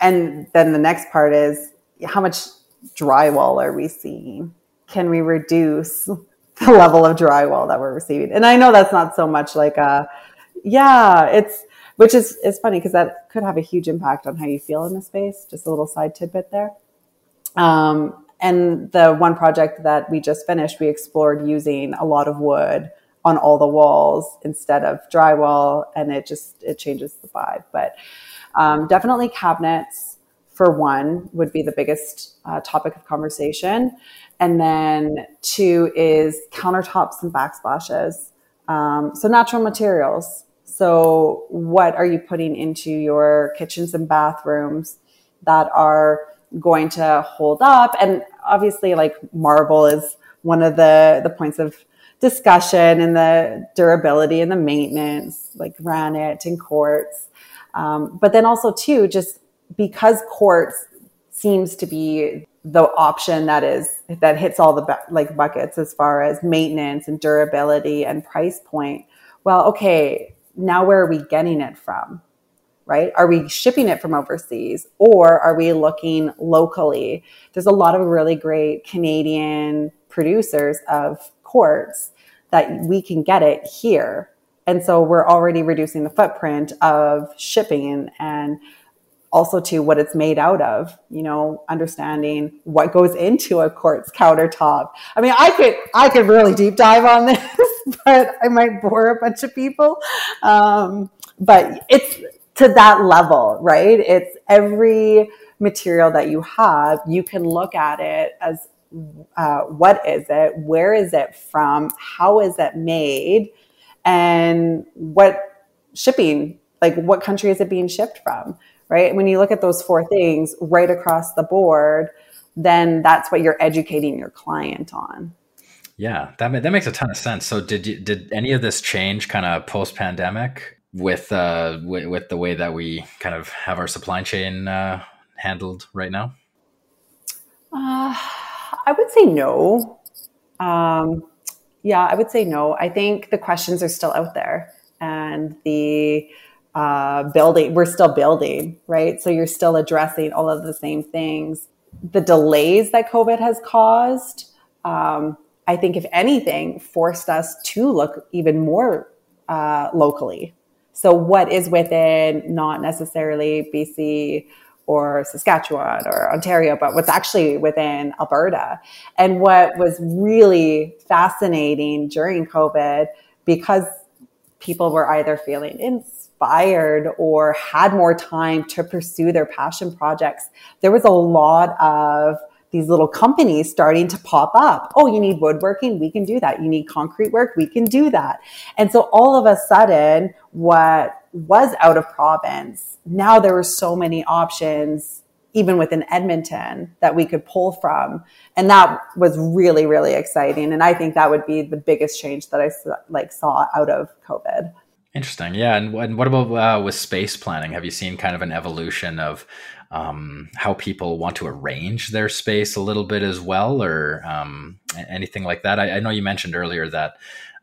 And then the next part is how much drywall are we seeing? Can we reduce the level of drywall that we're receiving? And I know that's not so much like a, yeah, it's, which is, is funny because that could have a huge impact on how you feel in the space. Just a little side tidbit there. Um, and the one project that we just finished, we explored using a lot of wood on all the walls instead of drywall, and it just it changes the vibe. But um, definitely cabinets, for one, would be the biggest uh, topic of conversation. And then two is countertops and backsplashes. Um, so natural materials. So, what are you putting into your kitchens and bathrooms that are going to hold up? And obviously, like marble is one of the, the points of discussion and the durability and the maintenance, like granite and quartz. Um, but then also, too, just because quartz seems to be the option that is that hits all the bu- like buckets as far as maintenance and durability and price point. Well, okay, now where are we getting it from? Right? Are we shipping it from overseas or are we looking locally? There's a lot of really great Canadian producers of quartz that we can get it here. And so we're already reducing the footprint of shipping and also to what it's made out of, you know, understanding what goes into a quartz countertop. I mean, I could, I could really deep dive on this, but I might bore a bunch of people. Um, but it's to that level, right? It's every material that you have, you can look at it as uh, what is it? Where is it from? How is it made? And what shipping, like what country is it being shipped from? right? When you look at those four things right across the board, then that's what you're educating your client on. Yeah, that that makes a ton of sense. So did you did any of this change kind of post pandemic with uh with, with, the way that we kind of have our supply chain uh, handled right now? Uh, I would say no. Um, yeah, I would say no. I think the questions are still out there, and the uh, building, we're still building, right? So you're still addressing all of the same things. The delays that COVID has caused, um, I think, if anything, forced us to look even more uh, locally. So, what is within not necessarily BC or Saskatchewan or Ontario, but what's actually within Alberta? And what was really fascinating during COVID, because people were either feeling inspired or had more time to pursue their passion projects, there was a lot of these little companies starting to pop up. Oh, you need woodworking? We can do that. You need concrete work? We can do that. And so all of a sudden, what was out of province, now there were so many options even within Edmonton that we could pull from. And that was really, really exciting. And I think that would be the biggest change that I like saw out of COVID. Interesting. Yeah. And, and what about uh, with space planning? Have you seen kind of an evolution of um, how people want to arrange their space a little bit as well, or um, anything like that? I, I, know you mentioned earlier that.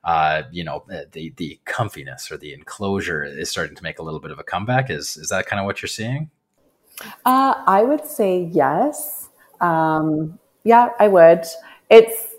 Uh, you know uh, the the comfiness or the enclosure is starting to make a little bit of a comeback. Is is that kind of what you're seeing? Uh, I would say yes. Um, yeah, I would. It's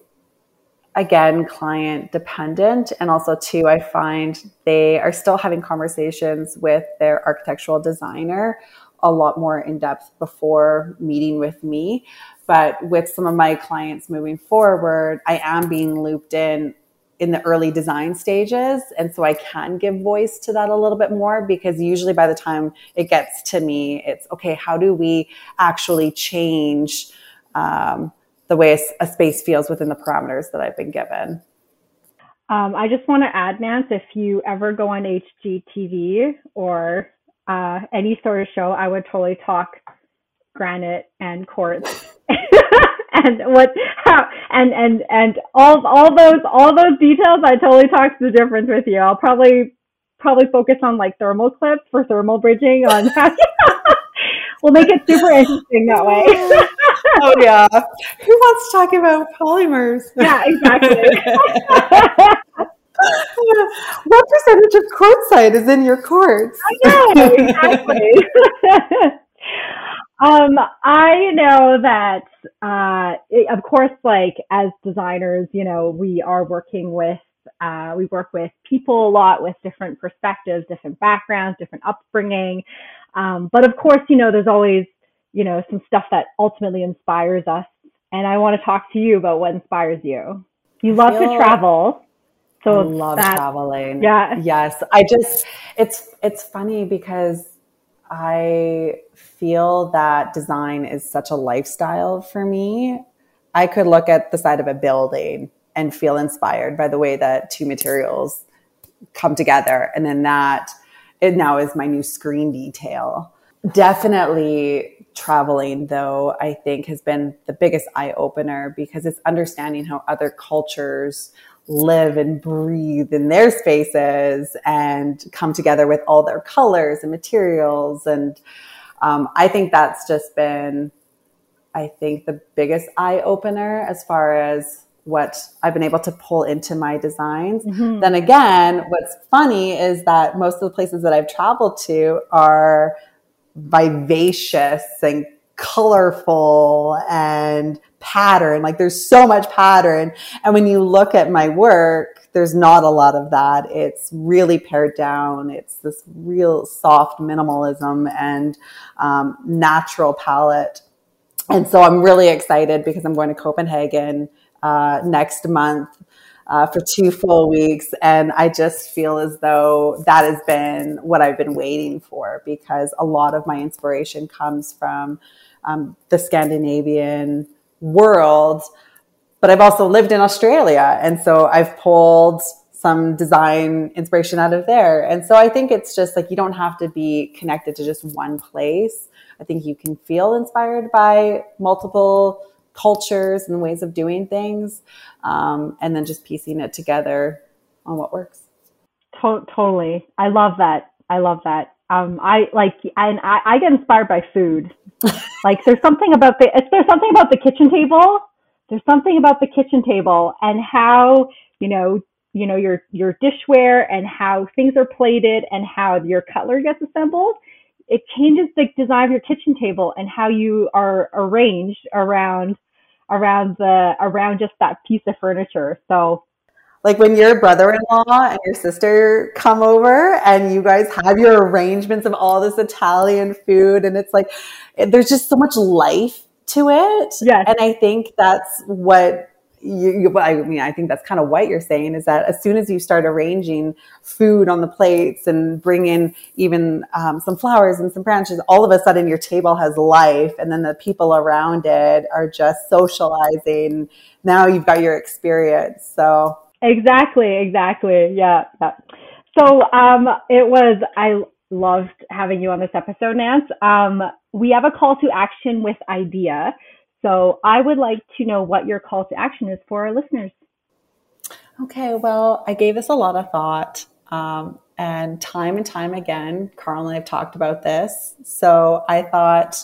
again client dependent and also too i find they are still having conversations with their architectural designer a lot more in depth before meeting with me but with some of my clients moving forward i am being looped in in the early design stages and so i can give voice to that a little bit more because usually by the time it gets to me it's okay how do we actually change um, the way a, space feels within the parameters that I've been given. Um, I just want to add, Nance, if you ever go on HGTV or uh, any sort of show, I would totally talk granite and quartz and what how and and and all all those all those details. I totally talk to the difference with you. I'll probably probably focus on like thermal clips for thermal bridging on how we'll make it super interesting that way. oh yeah. Who wants to talk about polymers? Yeah, exactly. what percentage of quartzite is in your quartz? I know, exactly. Um, I know that, uh, it, of course, like as designers, you know, we are working with, uh, we work with people a lot with different perspectives, different backgrounds, different upbringing. Um, but of course, you know, there's always, you know, some stuff that ultimately inspires us. And I want to talk to you about what inspires you. You love to travel. So I love that, traveling. Yeah. Yes. I just it's it's funny because I feel that design is such a lifestyle for me. I could look at the side of a building and feel inspired by the way that two materials come together. And then that it now is my new screen detail. Definitely traveling though, I think has been the biggest eye opener because it's understanding how other cultures live and breathe in their spaces and come together with all their colors and materials. And um, I think that's just been, I think, the biggest eye opener as far as what I've been able to pull into my designs. Mm-hmm. Then again, what's funny is that most of the places that I've traveled to are vivacious and colorful and pattern. Like there's so much pattern. And when you look at my work, there's not a lot of that. It's really pared down. It's this real soft minimalism and um, natural palette. And so I'm really excited because I'm going to Copenhagen uh, next month uh, for two full weeks. And I just feel as though that has been what I've been waiting for because a lot of my inspiration comes from um, the Scandinavian world. But I've also lived in Australia. And so I've pulled some design inspiration out of there. And so I think it's just like you don't have to be connected to just one place. I think you can feel inspired by multiple cultures and ways of doing things, um, and then just piecing it together on what works. To- totally, I love that. I love that. Um, I like, and I, I get inspired by food. Like, there's something about the there's something about the kitchen table. There's something about the kitchen table and how you know you know your your dishware and how things are plated and how your cutlery gets assembled it changes the design of your kitchen table and how you are arranged around around the around just that piece of furniture. So like when your brother-in-law and your sister come over and you guys have your arrangements of all this Italian food and it's like there's just so much life to it. Yes. And I think that's what you, you, I mean, I think that's kind of what you're saying is that as soon as you start arranging food on the plates and bring in even um, some flowers and some branches, all of a sudden your table has life, and then the people around it are just socializing. Now you've got your experience. So exactly, exactly, yeah. yeah. So um, it was I loved having you on this episode, Nance. Um, we have a call to action with IDEA. So I would like to know what your call to action is for our listeners. Okay, well, I gave this a lot of thought. Um, and time and time again, Karl and I have talked about this. So I thought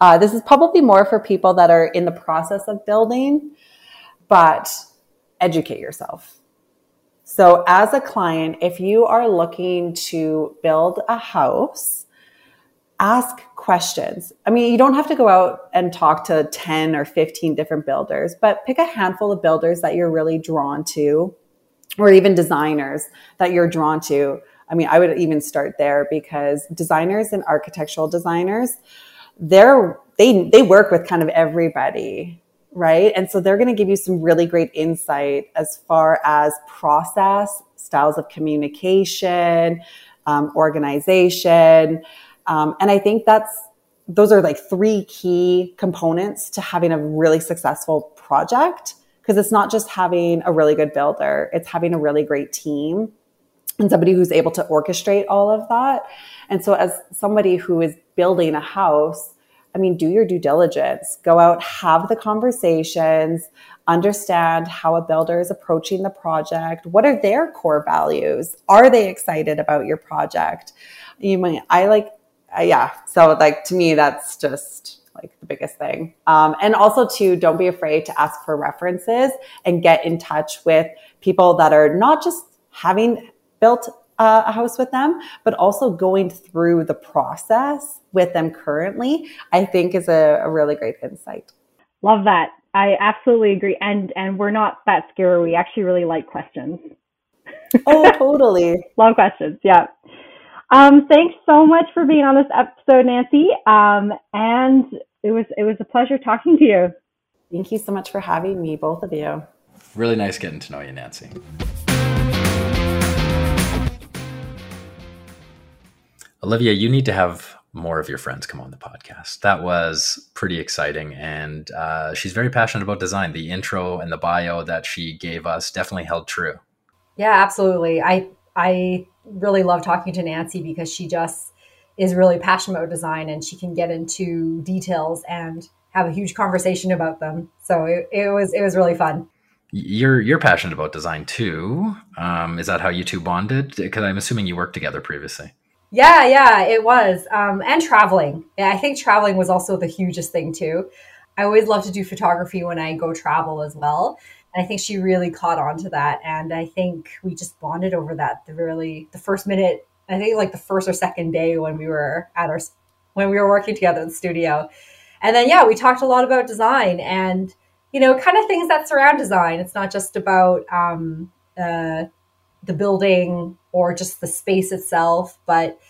uh, this is probably more for people that are in the process of building, but educate yourself. So, as a client, if you are looking to build a house, ask questions. I mean, you don't have to go out and talk to 10 or 15 different builders, but pick a handful of builders that you're really drawn to, or even designers that you're drawn to. I mean, I would even start there because designers and architectural designers, they're, they, they work with kind of everybody, right? And so they're going to give you some really great insight as far as process, styles of communication, um, organization, um, and I think that's, those are like three key components to having a really successful project. Cause it's not just having a really good builder, it's having a really great team and somebody who's able to orchestrate all of that. And so as somebody who is building a house, I mean, do your due diligence, go out, have the conversations, understand how a builder is approaching the project. What are their core values? Are they excited about your project? You might, I like uh, yeah. So like to me, that's just like the biggest thing. Um, and also too, don't be afraid to ask for references and get in touch with people that are not just having built uh, a house with them, but also going through the process with them currently, I think is a, a really great insight. Love that. I absolutely agree. And and we're not that scary. We actually really like questions. Oh, totally. Love questions. Yeah. Um, thanks so much for being on this episode, Nancy. Um, and it was it was a pleasure talking to you. Thank you so much for having me, both of you. Really nice getting to know you, Nancy. Olivia, you need to have more of your friends come on the podcast. That was pretty exciting. And uh, she's very passionate about design. The intro and the bio that she gave us definitely held true. Yeah, absolutely. I I really love talking to Nancy because she just is really passionate about design and she can get into details and have a huge conversation about them. So it, it was it was really fun. You're you're passionate about design too. Um, is that how you two bonded? Because I'm assuming you worked together previously. Yeah, yeah, it was. Um, and traveling. Yeah, I think traveling was also the hugest thing too. I always love to do photography when I go travel as well. And I think she really caught on to that. And I think we just bonded over that the really the first minute, I think like the first or second day when we were at our when we were working together in the studio. And then yeah, we talked a lot about design and you know, kind of things that surround design. It's not just about um, uh, the building or just the space itself, but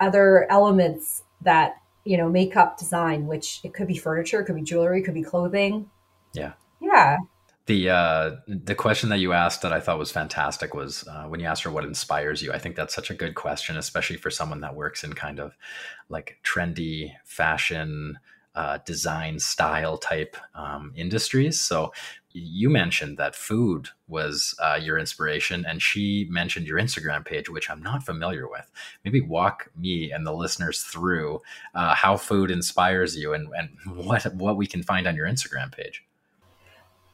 other elements that you know make up design. Which it could be furniture, it could be jewelry, it could be clothing. Yeah. Yeah. The uh, the question that you asked that I thought was fantastic was uh, when you asked her what inspires you. I think that's such a good question, especially for someone that works in kind of like trendy fashion, uh, design style type um, industries. So you mentioned that food was uh, your inspiration, and she mentioned your Instagram page, which I'm not familiar with. Maybe walk me and the listeners through uh, how food inspires you and, and what what we can find on your Instagram page.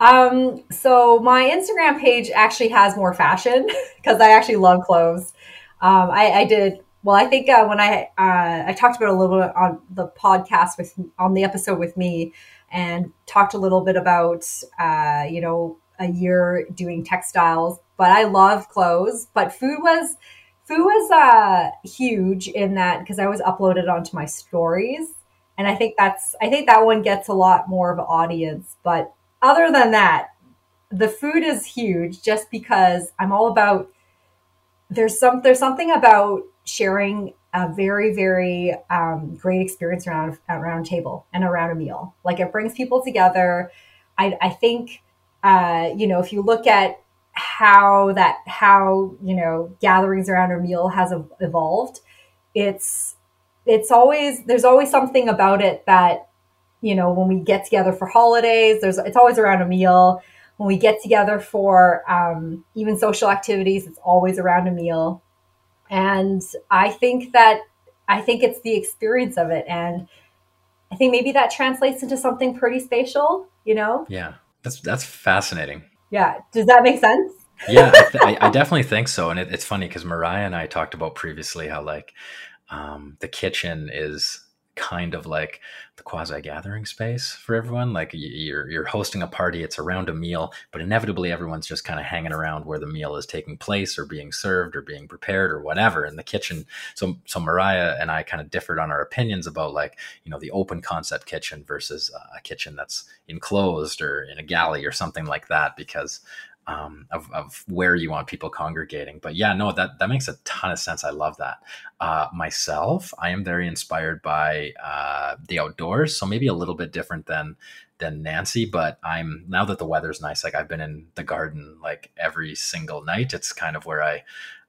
Um, so my Instagram page actually has more fashion because I actually love clothes. Um, I, I did well, I think uh, when I uh, I talked about a little bit on the podcast with on the episode with me, and talked a little bit about uh, you know a year doing textiles. But I love clothes. But food was food was uh, huge in that because I was uploaded onto my stories, and I think that's I think that one gets a lot more of an audience. But other than that, the food is huge just because I'm all about. There's some there's something about sharing a very very um, great experience around a round table and around a meal. Like it brings people together. I, I think uh, you know if you look at how that how you know gatherings around a meal has evolved it's it's always there's always something about it that you know when we get together for holidays there's it's always around a meal. When we get together for um, even social activities it's always around a meal and I think that I think it's the experience of it. And I think maybe that translates into something pretty spatial, you know? Yeah. That's that's fascinating. Yeah. Does that make sense? yeah, I, th- I, definitely think so. And it, it's funny because Mariah and I talked about previously how like um, the kitchen is kind of like the quasi gathering space for everyone. Like you're you're hosting a party, it's around a meal, but inevitably everyone's just kind of hanging around where the meal is taking place or being served or being prepared or whatever in the kitchen. So so Mariah and I kind of differed on our opinions about like you know the open concept kitchen versus uh, a kitchen that's enclosed or in a galley or something like that because um, of, of where you want people congregating. But yeah, no, that, that makes a ton of sense. I love that. Uh, myself, I am very inspired by uh, the outdoors. So maybe a little bit different than than Nancy, but I'm now that the weather's nice, like I've been in the garden like every single night. It's kind of where I,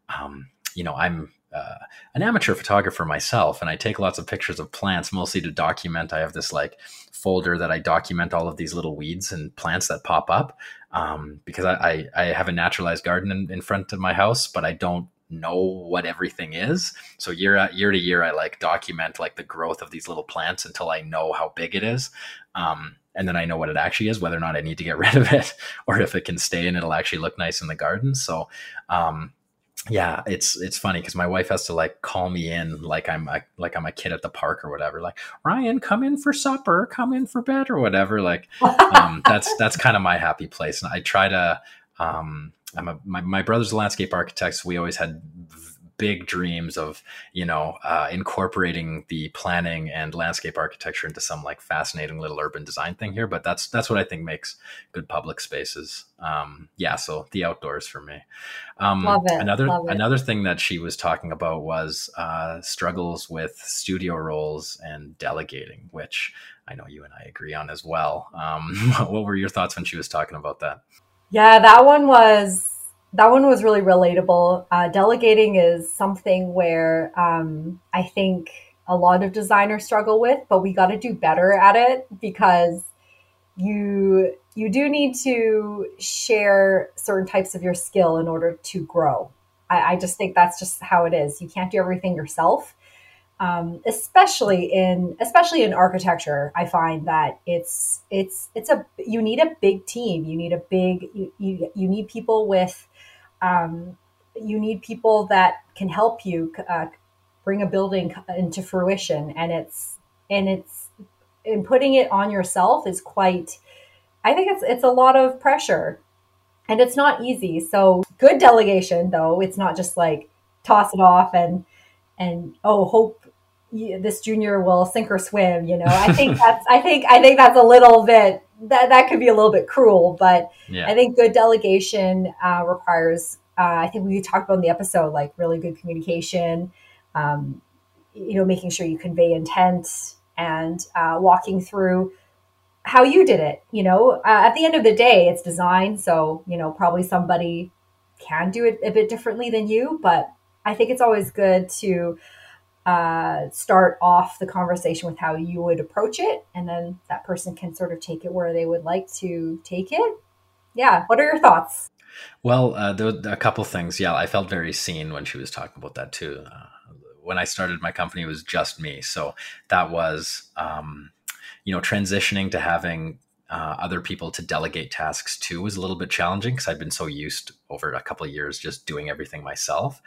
um, you know, I'm uh, an amateur photographer myself, and I take lots of pictures of plants, mostly to document. I have this like folder that I document all of these little weeds and plants that pop up um, because I, I, I, have a naturalized garden in, in front of my house, but I don't know what everything is. So year year to year, I like document like the growth of these little plants until I know how big it is. Um, and then I know what it actually is, whether or not I need to get rid of it or if it can stay and it'll actually look nice in the garden. So, um, yeah, it's it's funny because my wife has to like call me in like I'm a, like I'm a kid at the park or whatever. Like Ryan, come in for supper, come in for bed or whatever. Like um, that's that's kind of my happy place, and I try to. Um, I'm a my, my brother's a landscape architect, so we always had big dreams of you know uh, incorporating the planning and landscape architecture into some like fascinating little urban design thing here but that's that's what i think makes good public spaces. Um, yeah so the outdoors for me. Um, it, another another thing that she was talking about was uh, struggles with studio roles and delegating which i know you and i agree on as well. Um, what were your thoughts when she was talking about that? Yeah that one was that one was really relatable. Uh, delegating is something where um, I think a lot of designers struggle with, but we got to do better at it because you you do need to share certain types of your skill in order to grow. I, I just think that's just how it is. You can't do everything yourself. Um, especially in especially in architecture i find that it's it's it's a you need a big team you need a big you you, you need people with um, you need people that can help you uh, bring a building into fruition. And it's and it's in putting it on yourself is quite i think it's it's a lot of pressure. And it's not easy. So good delegation though. It's not just like toss it off and and oh hope this junior will sink or swim you know? I think that's i think i think that's a little bit that that could be a little bit cruel but yeah. i think good delegation uh, requires uh, i think we talked about in the episode like really good communication um, you know making sure you convey intent and uh, walking through how you did it you know uh, at the end of the day it's design so you know probably somebody can do it a bit differently than you but i think it's always good to uh, start off the conversation with how you would approach it, and then that person can sort of take it where they would like to take it. Yeah. What are your thoughts? Well, uh, there were a couple things. Yeah, I felt very seen when she was talking about that too. Uh, when I started my company, it was just me, so that was, um, you know, transitioning to having uh, other people to delegate tasks to was a little bit challenging because I've been so used over a couple of years just doing everything myself,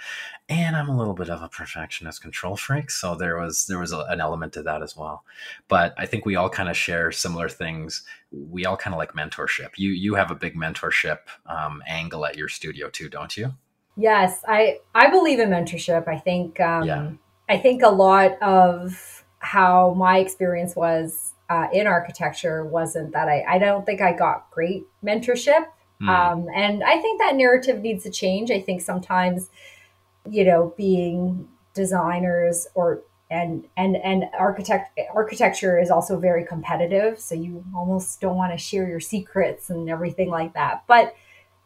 and I'm a little bit of a perfectionist control freak, so there was there was a, an element to that as well. But I think we all kind of share similar things. We all kind of like mentorship. You you have a big mentorship um, angle at your studio too, don't you? Yes, I I believe in mentorship. I think um, yeah. I think a lot of how my experience was uh, in architecture wasn't that I, I don't think I got great mentorship. Mm. Um, and I think that narrative needs to change. I think sometimes, you know, being designers or and and and architect architecture is also very competitive so you almost don't want to share your secrets and everything like that but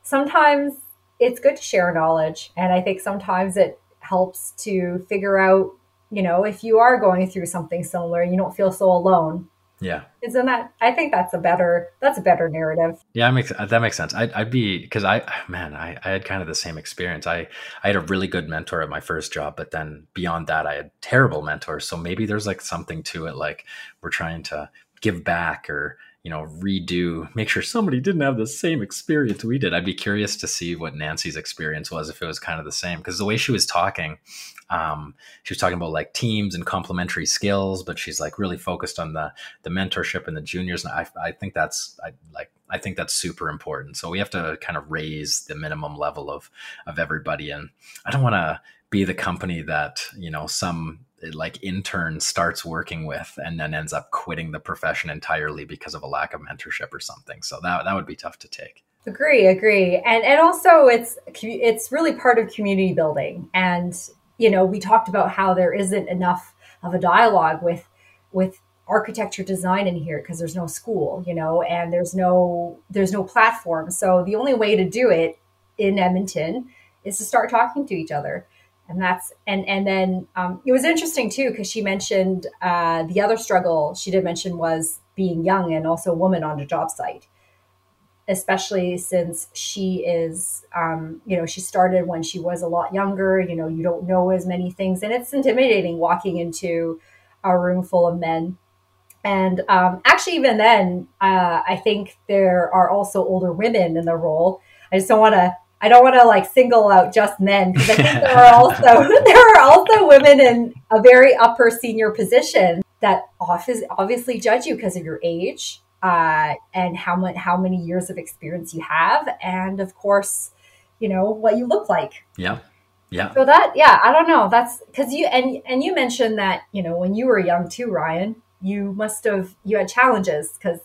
sometimes it's good to share knowledge and i think sometimes it helps to figure out you know if you are going through something similar you don't feel so alone yeah. Isn't that? I think that's a better. That's a better narrative. Yeah, makes that makes sense. I'd, I'd be because I man, I, I had kind of the same experience. I I had a really good mentor at my first job, but then beyond that, I had terrible mentors. So maybe there's like something to it, like we're trying to give back or you know redo make sure somebody didn't have the same experience we did i'd be curious to see what nancy's experience was if it was kind of the same because the way she was talking um, she was talking about like teams and complementary skills but she's like really focused on the the mentorship and the juniors and i, I think that's I, like i think that's super important so we have to kind of raise the minimum level of of everybody and i don't want to be the company that you know some like intern starts working with and then ends up quitting the profession entirely because of a lack of mentorship or something. So that that would be tough to take. Agree, agree. And and also it's it's really part of community building. And you know, we talked about how there isn't enough of a dialogue with with architecture design in here because there's no school, you know, and there's no there's no platform. So the only way to do it in Edmonton is to start talking to each other and that's and and then um, it was interesting too because she mentioned uh, the other struggle she did mention was being young and also a woman on a job site especially since she is um, you know she started when she was a lot younger you know you don't know as many things and it's intimidating walking into a room full of men. And um, actually even then uh, i think there are also older women in the role. I just don't want to I don't want to like single out just men because I think there are also there are also women in a very upper senior position that obviously judge you because of your age uh, and how much how many years of experience you have, and of course, you know what you look like. Yeah, yeah. So that yeah, I don't know. That's because you and and you mentioned that you know when you were young too, Ryan. You must have you had challenges because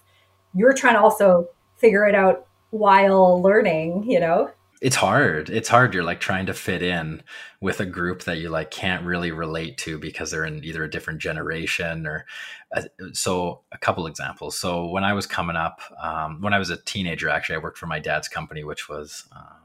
you're trying to also figure it out while learning. You know it's hard. It's hard you're like trying to fit in with a group that you like can't really relate to because they're in either a different generation or uh, so a couple examples. So when i was coming up um, when i was a teenager actually i worked for my dad's company which was um,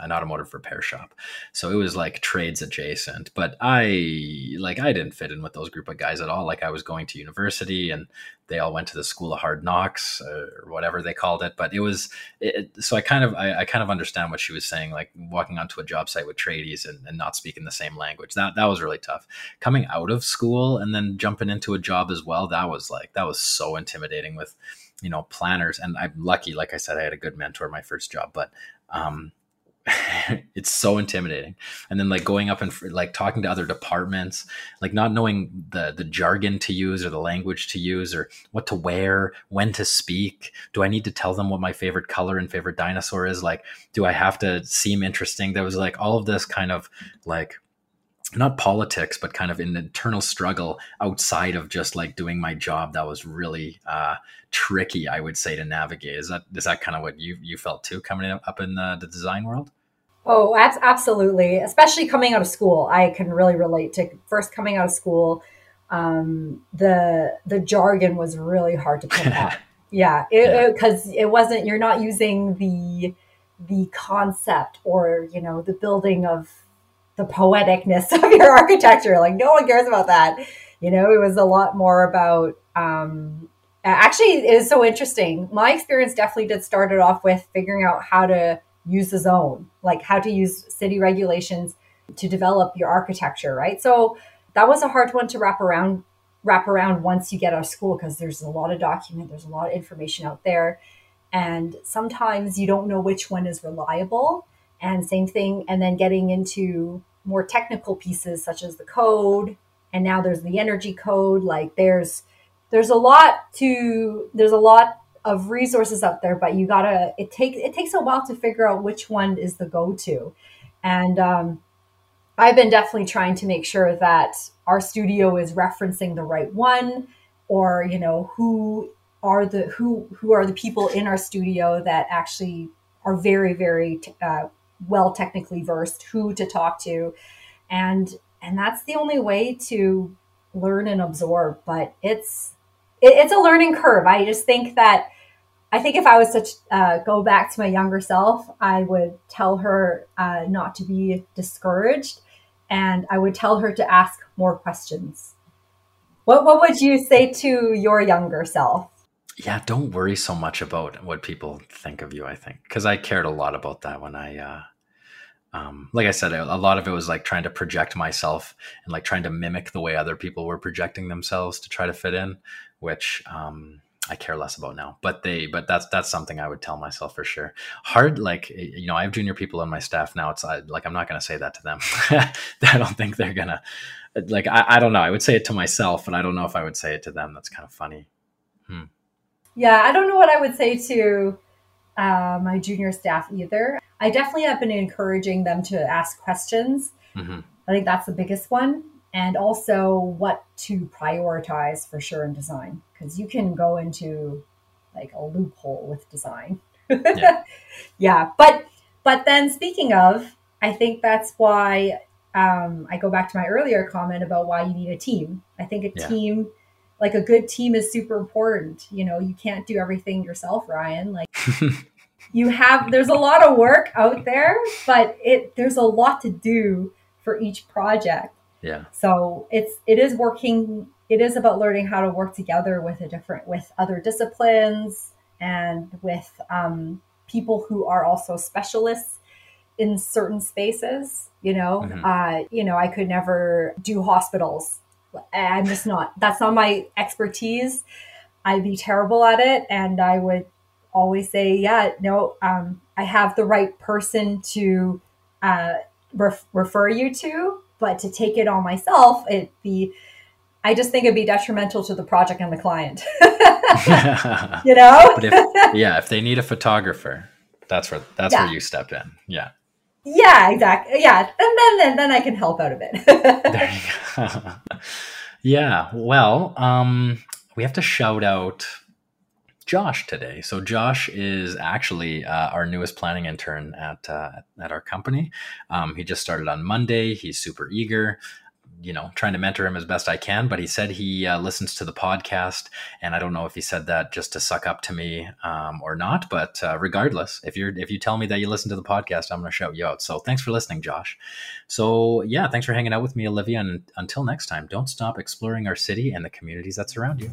an automotive repair shop. So it was like trades adjacent, but I like I didn't fit in with those group of guys at all. Like I was going to university and they all went to the school of hard knocks uh, or whatever they called it. But it was it, so I kind of I, I, kind of understand what she was saying. Like walking onto a job site with tradies and, and not speaking the same language that that was really tough. Coming out of school and then jumping into a job as well, that was like that was so intimidating with you know planners and i'm lucky like i said i had a good mentor my first job but um it's so intimidating. And then like going up and like talking to other departments like not knowing the the jargon to use or the language to use or what to wear when to speak. Do i need to tell them what my favorite color and favorite dinosaur is? Like do i have to seem interesting? There was like all of this kind of like not politics but kind of an internal struggle outside of just like doing my job that was really uh tricky i would say to navigate is that is that kind of what you you felt too coming up in the, the design world Oh, absolutely. Especially coming out of school, I can really relate to first coming out of school. Um, the the jargon was really hard to pick up. Yeah, because it, it, it wasn't. You're not using the the concept or you know the building of the poeticness of your architecture. Like no one cares about that. You know, it was a lot more about. Um, Uh, actually, it is so interesting. My experience definitely did started off with figuring out how to use the zone, like how to use city regulations to develop your architecture, right? So that was a hard one to wrap around wrap around once you get out of school because there's a lot of document, there's a lot of information out there. And sometimes you don't know which one is reliable. And same thing, and then getting into more technical pieces such as the code, and now there's the energy code. Like there's there's a lot to there's a lot of resources out there, but you gotta it takes it takes a while to figure out which one is the go to, and um, I've been definitely trying to make sure that our studio is referencing the right one, or you know who are the who who are the people in our studio that actually are very very uh, well technically versed, who to talk to, and and that's the only way to learn and absorb. But it's it, it's a learning curve. I just think that I think if I was to uh, go back to my younger self, I would tell her uh, not to be discouraged, and I would tell her to ask more questions. What What would you say to your younger self? Yeah, don't worry so much about what people think of you. I think because I cared a lot about that when I. Uh um, like I said, a lot of it was like trying to project myself and like trying to mimic the way other people were projecting themselves to try to fit in, which um, I care less about now. But they, but that's that's something I would tell myself for sure. Hard, like you know, I have junior people on my staff now. It's like I'm not going to say that to them. I don't think they're gonna. Like I, I don't know. I would say it to myself, and I don't know if I would say it to them. That's kind of funny. Hmm. Yeah, I don't know what I would say to uh, my junior staff either. I definitely have been encouraging them to ask questions. Mm-hmm. I think that's the biggest one. And also what to prioritize for sure in design. Because you can go into like a loophole with design. Yeah. yeah. But but then speaking of, I think that's why um, I go back to my earlier comment about why you need a team. I think a yeah. team, like a good team, is super important. You know, you can't do everything yourself, Ryan. Like you have there's a lot of work out there, but it there's a lot to do for each project. Yeah. So it's it is working it is about learning how to work together with a different with other disciplines and with um, people who are also specialists in certain spaces you know mm-hmm. uh, you know i could never do hospitals i'm just not that's not my expertise i'd be terrible at it and i would always say, yeah, no, um, I have the right person to uh, ref- refer you to, but to take it on myself, it be, I just think it'd be detrimental to the project and the client. you know? if, yeah, if they need a photographer, that's where that's yeah. where you step in. Yeah. Yeah, exactly. Yeah, and then then, then I can help out a bit. there you go. yeah. Well, um, we have to shout out Josh today. So Josh is actually uh, our newest planning intern at uh, at our company. Um, he just started on Monday. He's super eager. you know, trying to mentor him as best I can. But he said he uh, listens to the podcast, and I don't know if he said that just to suck up to me um, or not. But uh, regardless, if you're if you tell me that you listen to the podcast, I'm going to shout you out. So thanks for listening, Josh. So yeah, thanks for hanging out with me, Olivia. And until next time, don't stop exploring our city and the communities that surround you.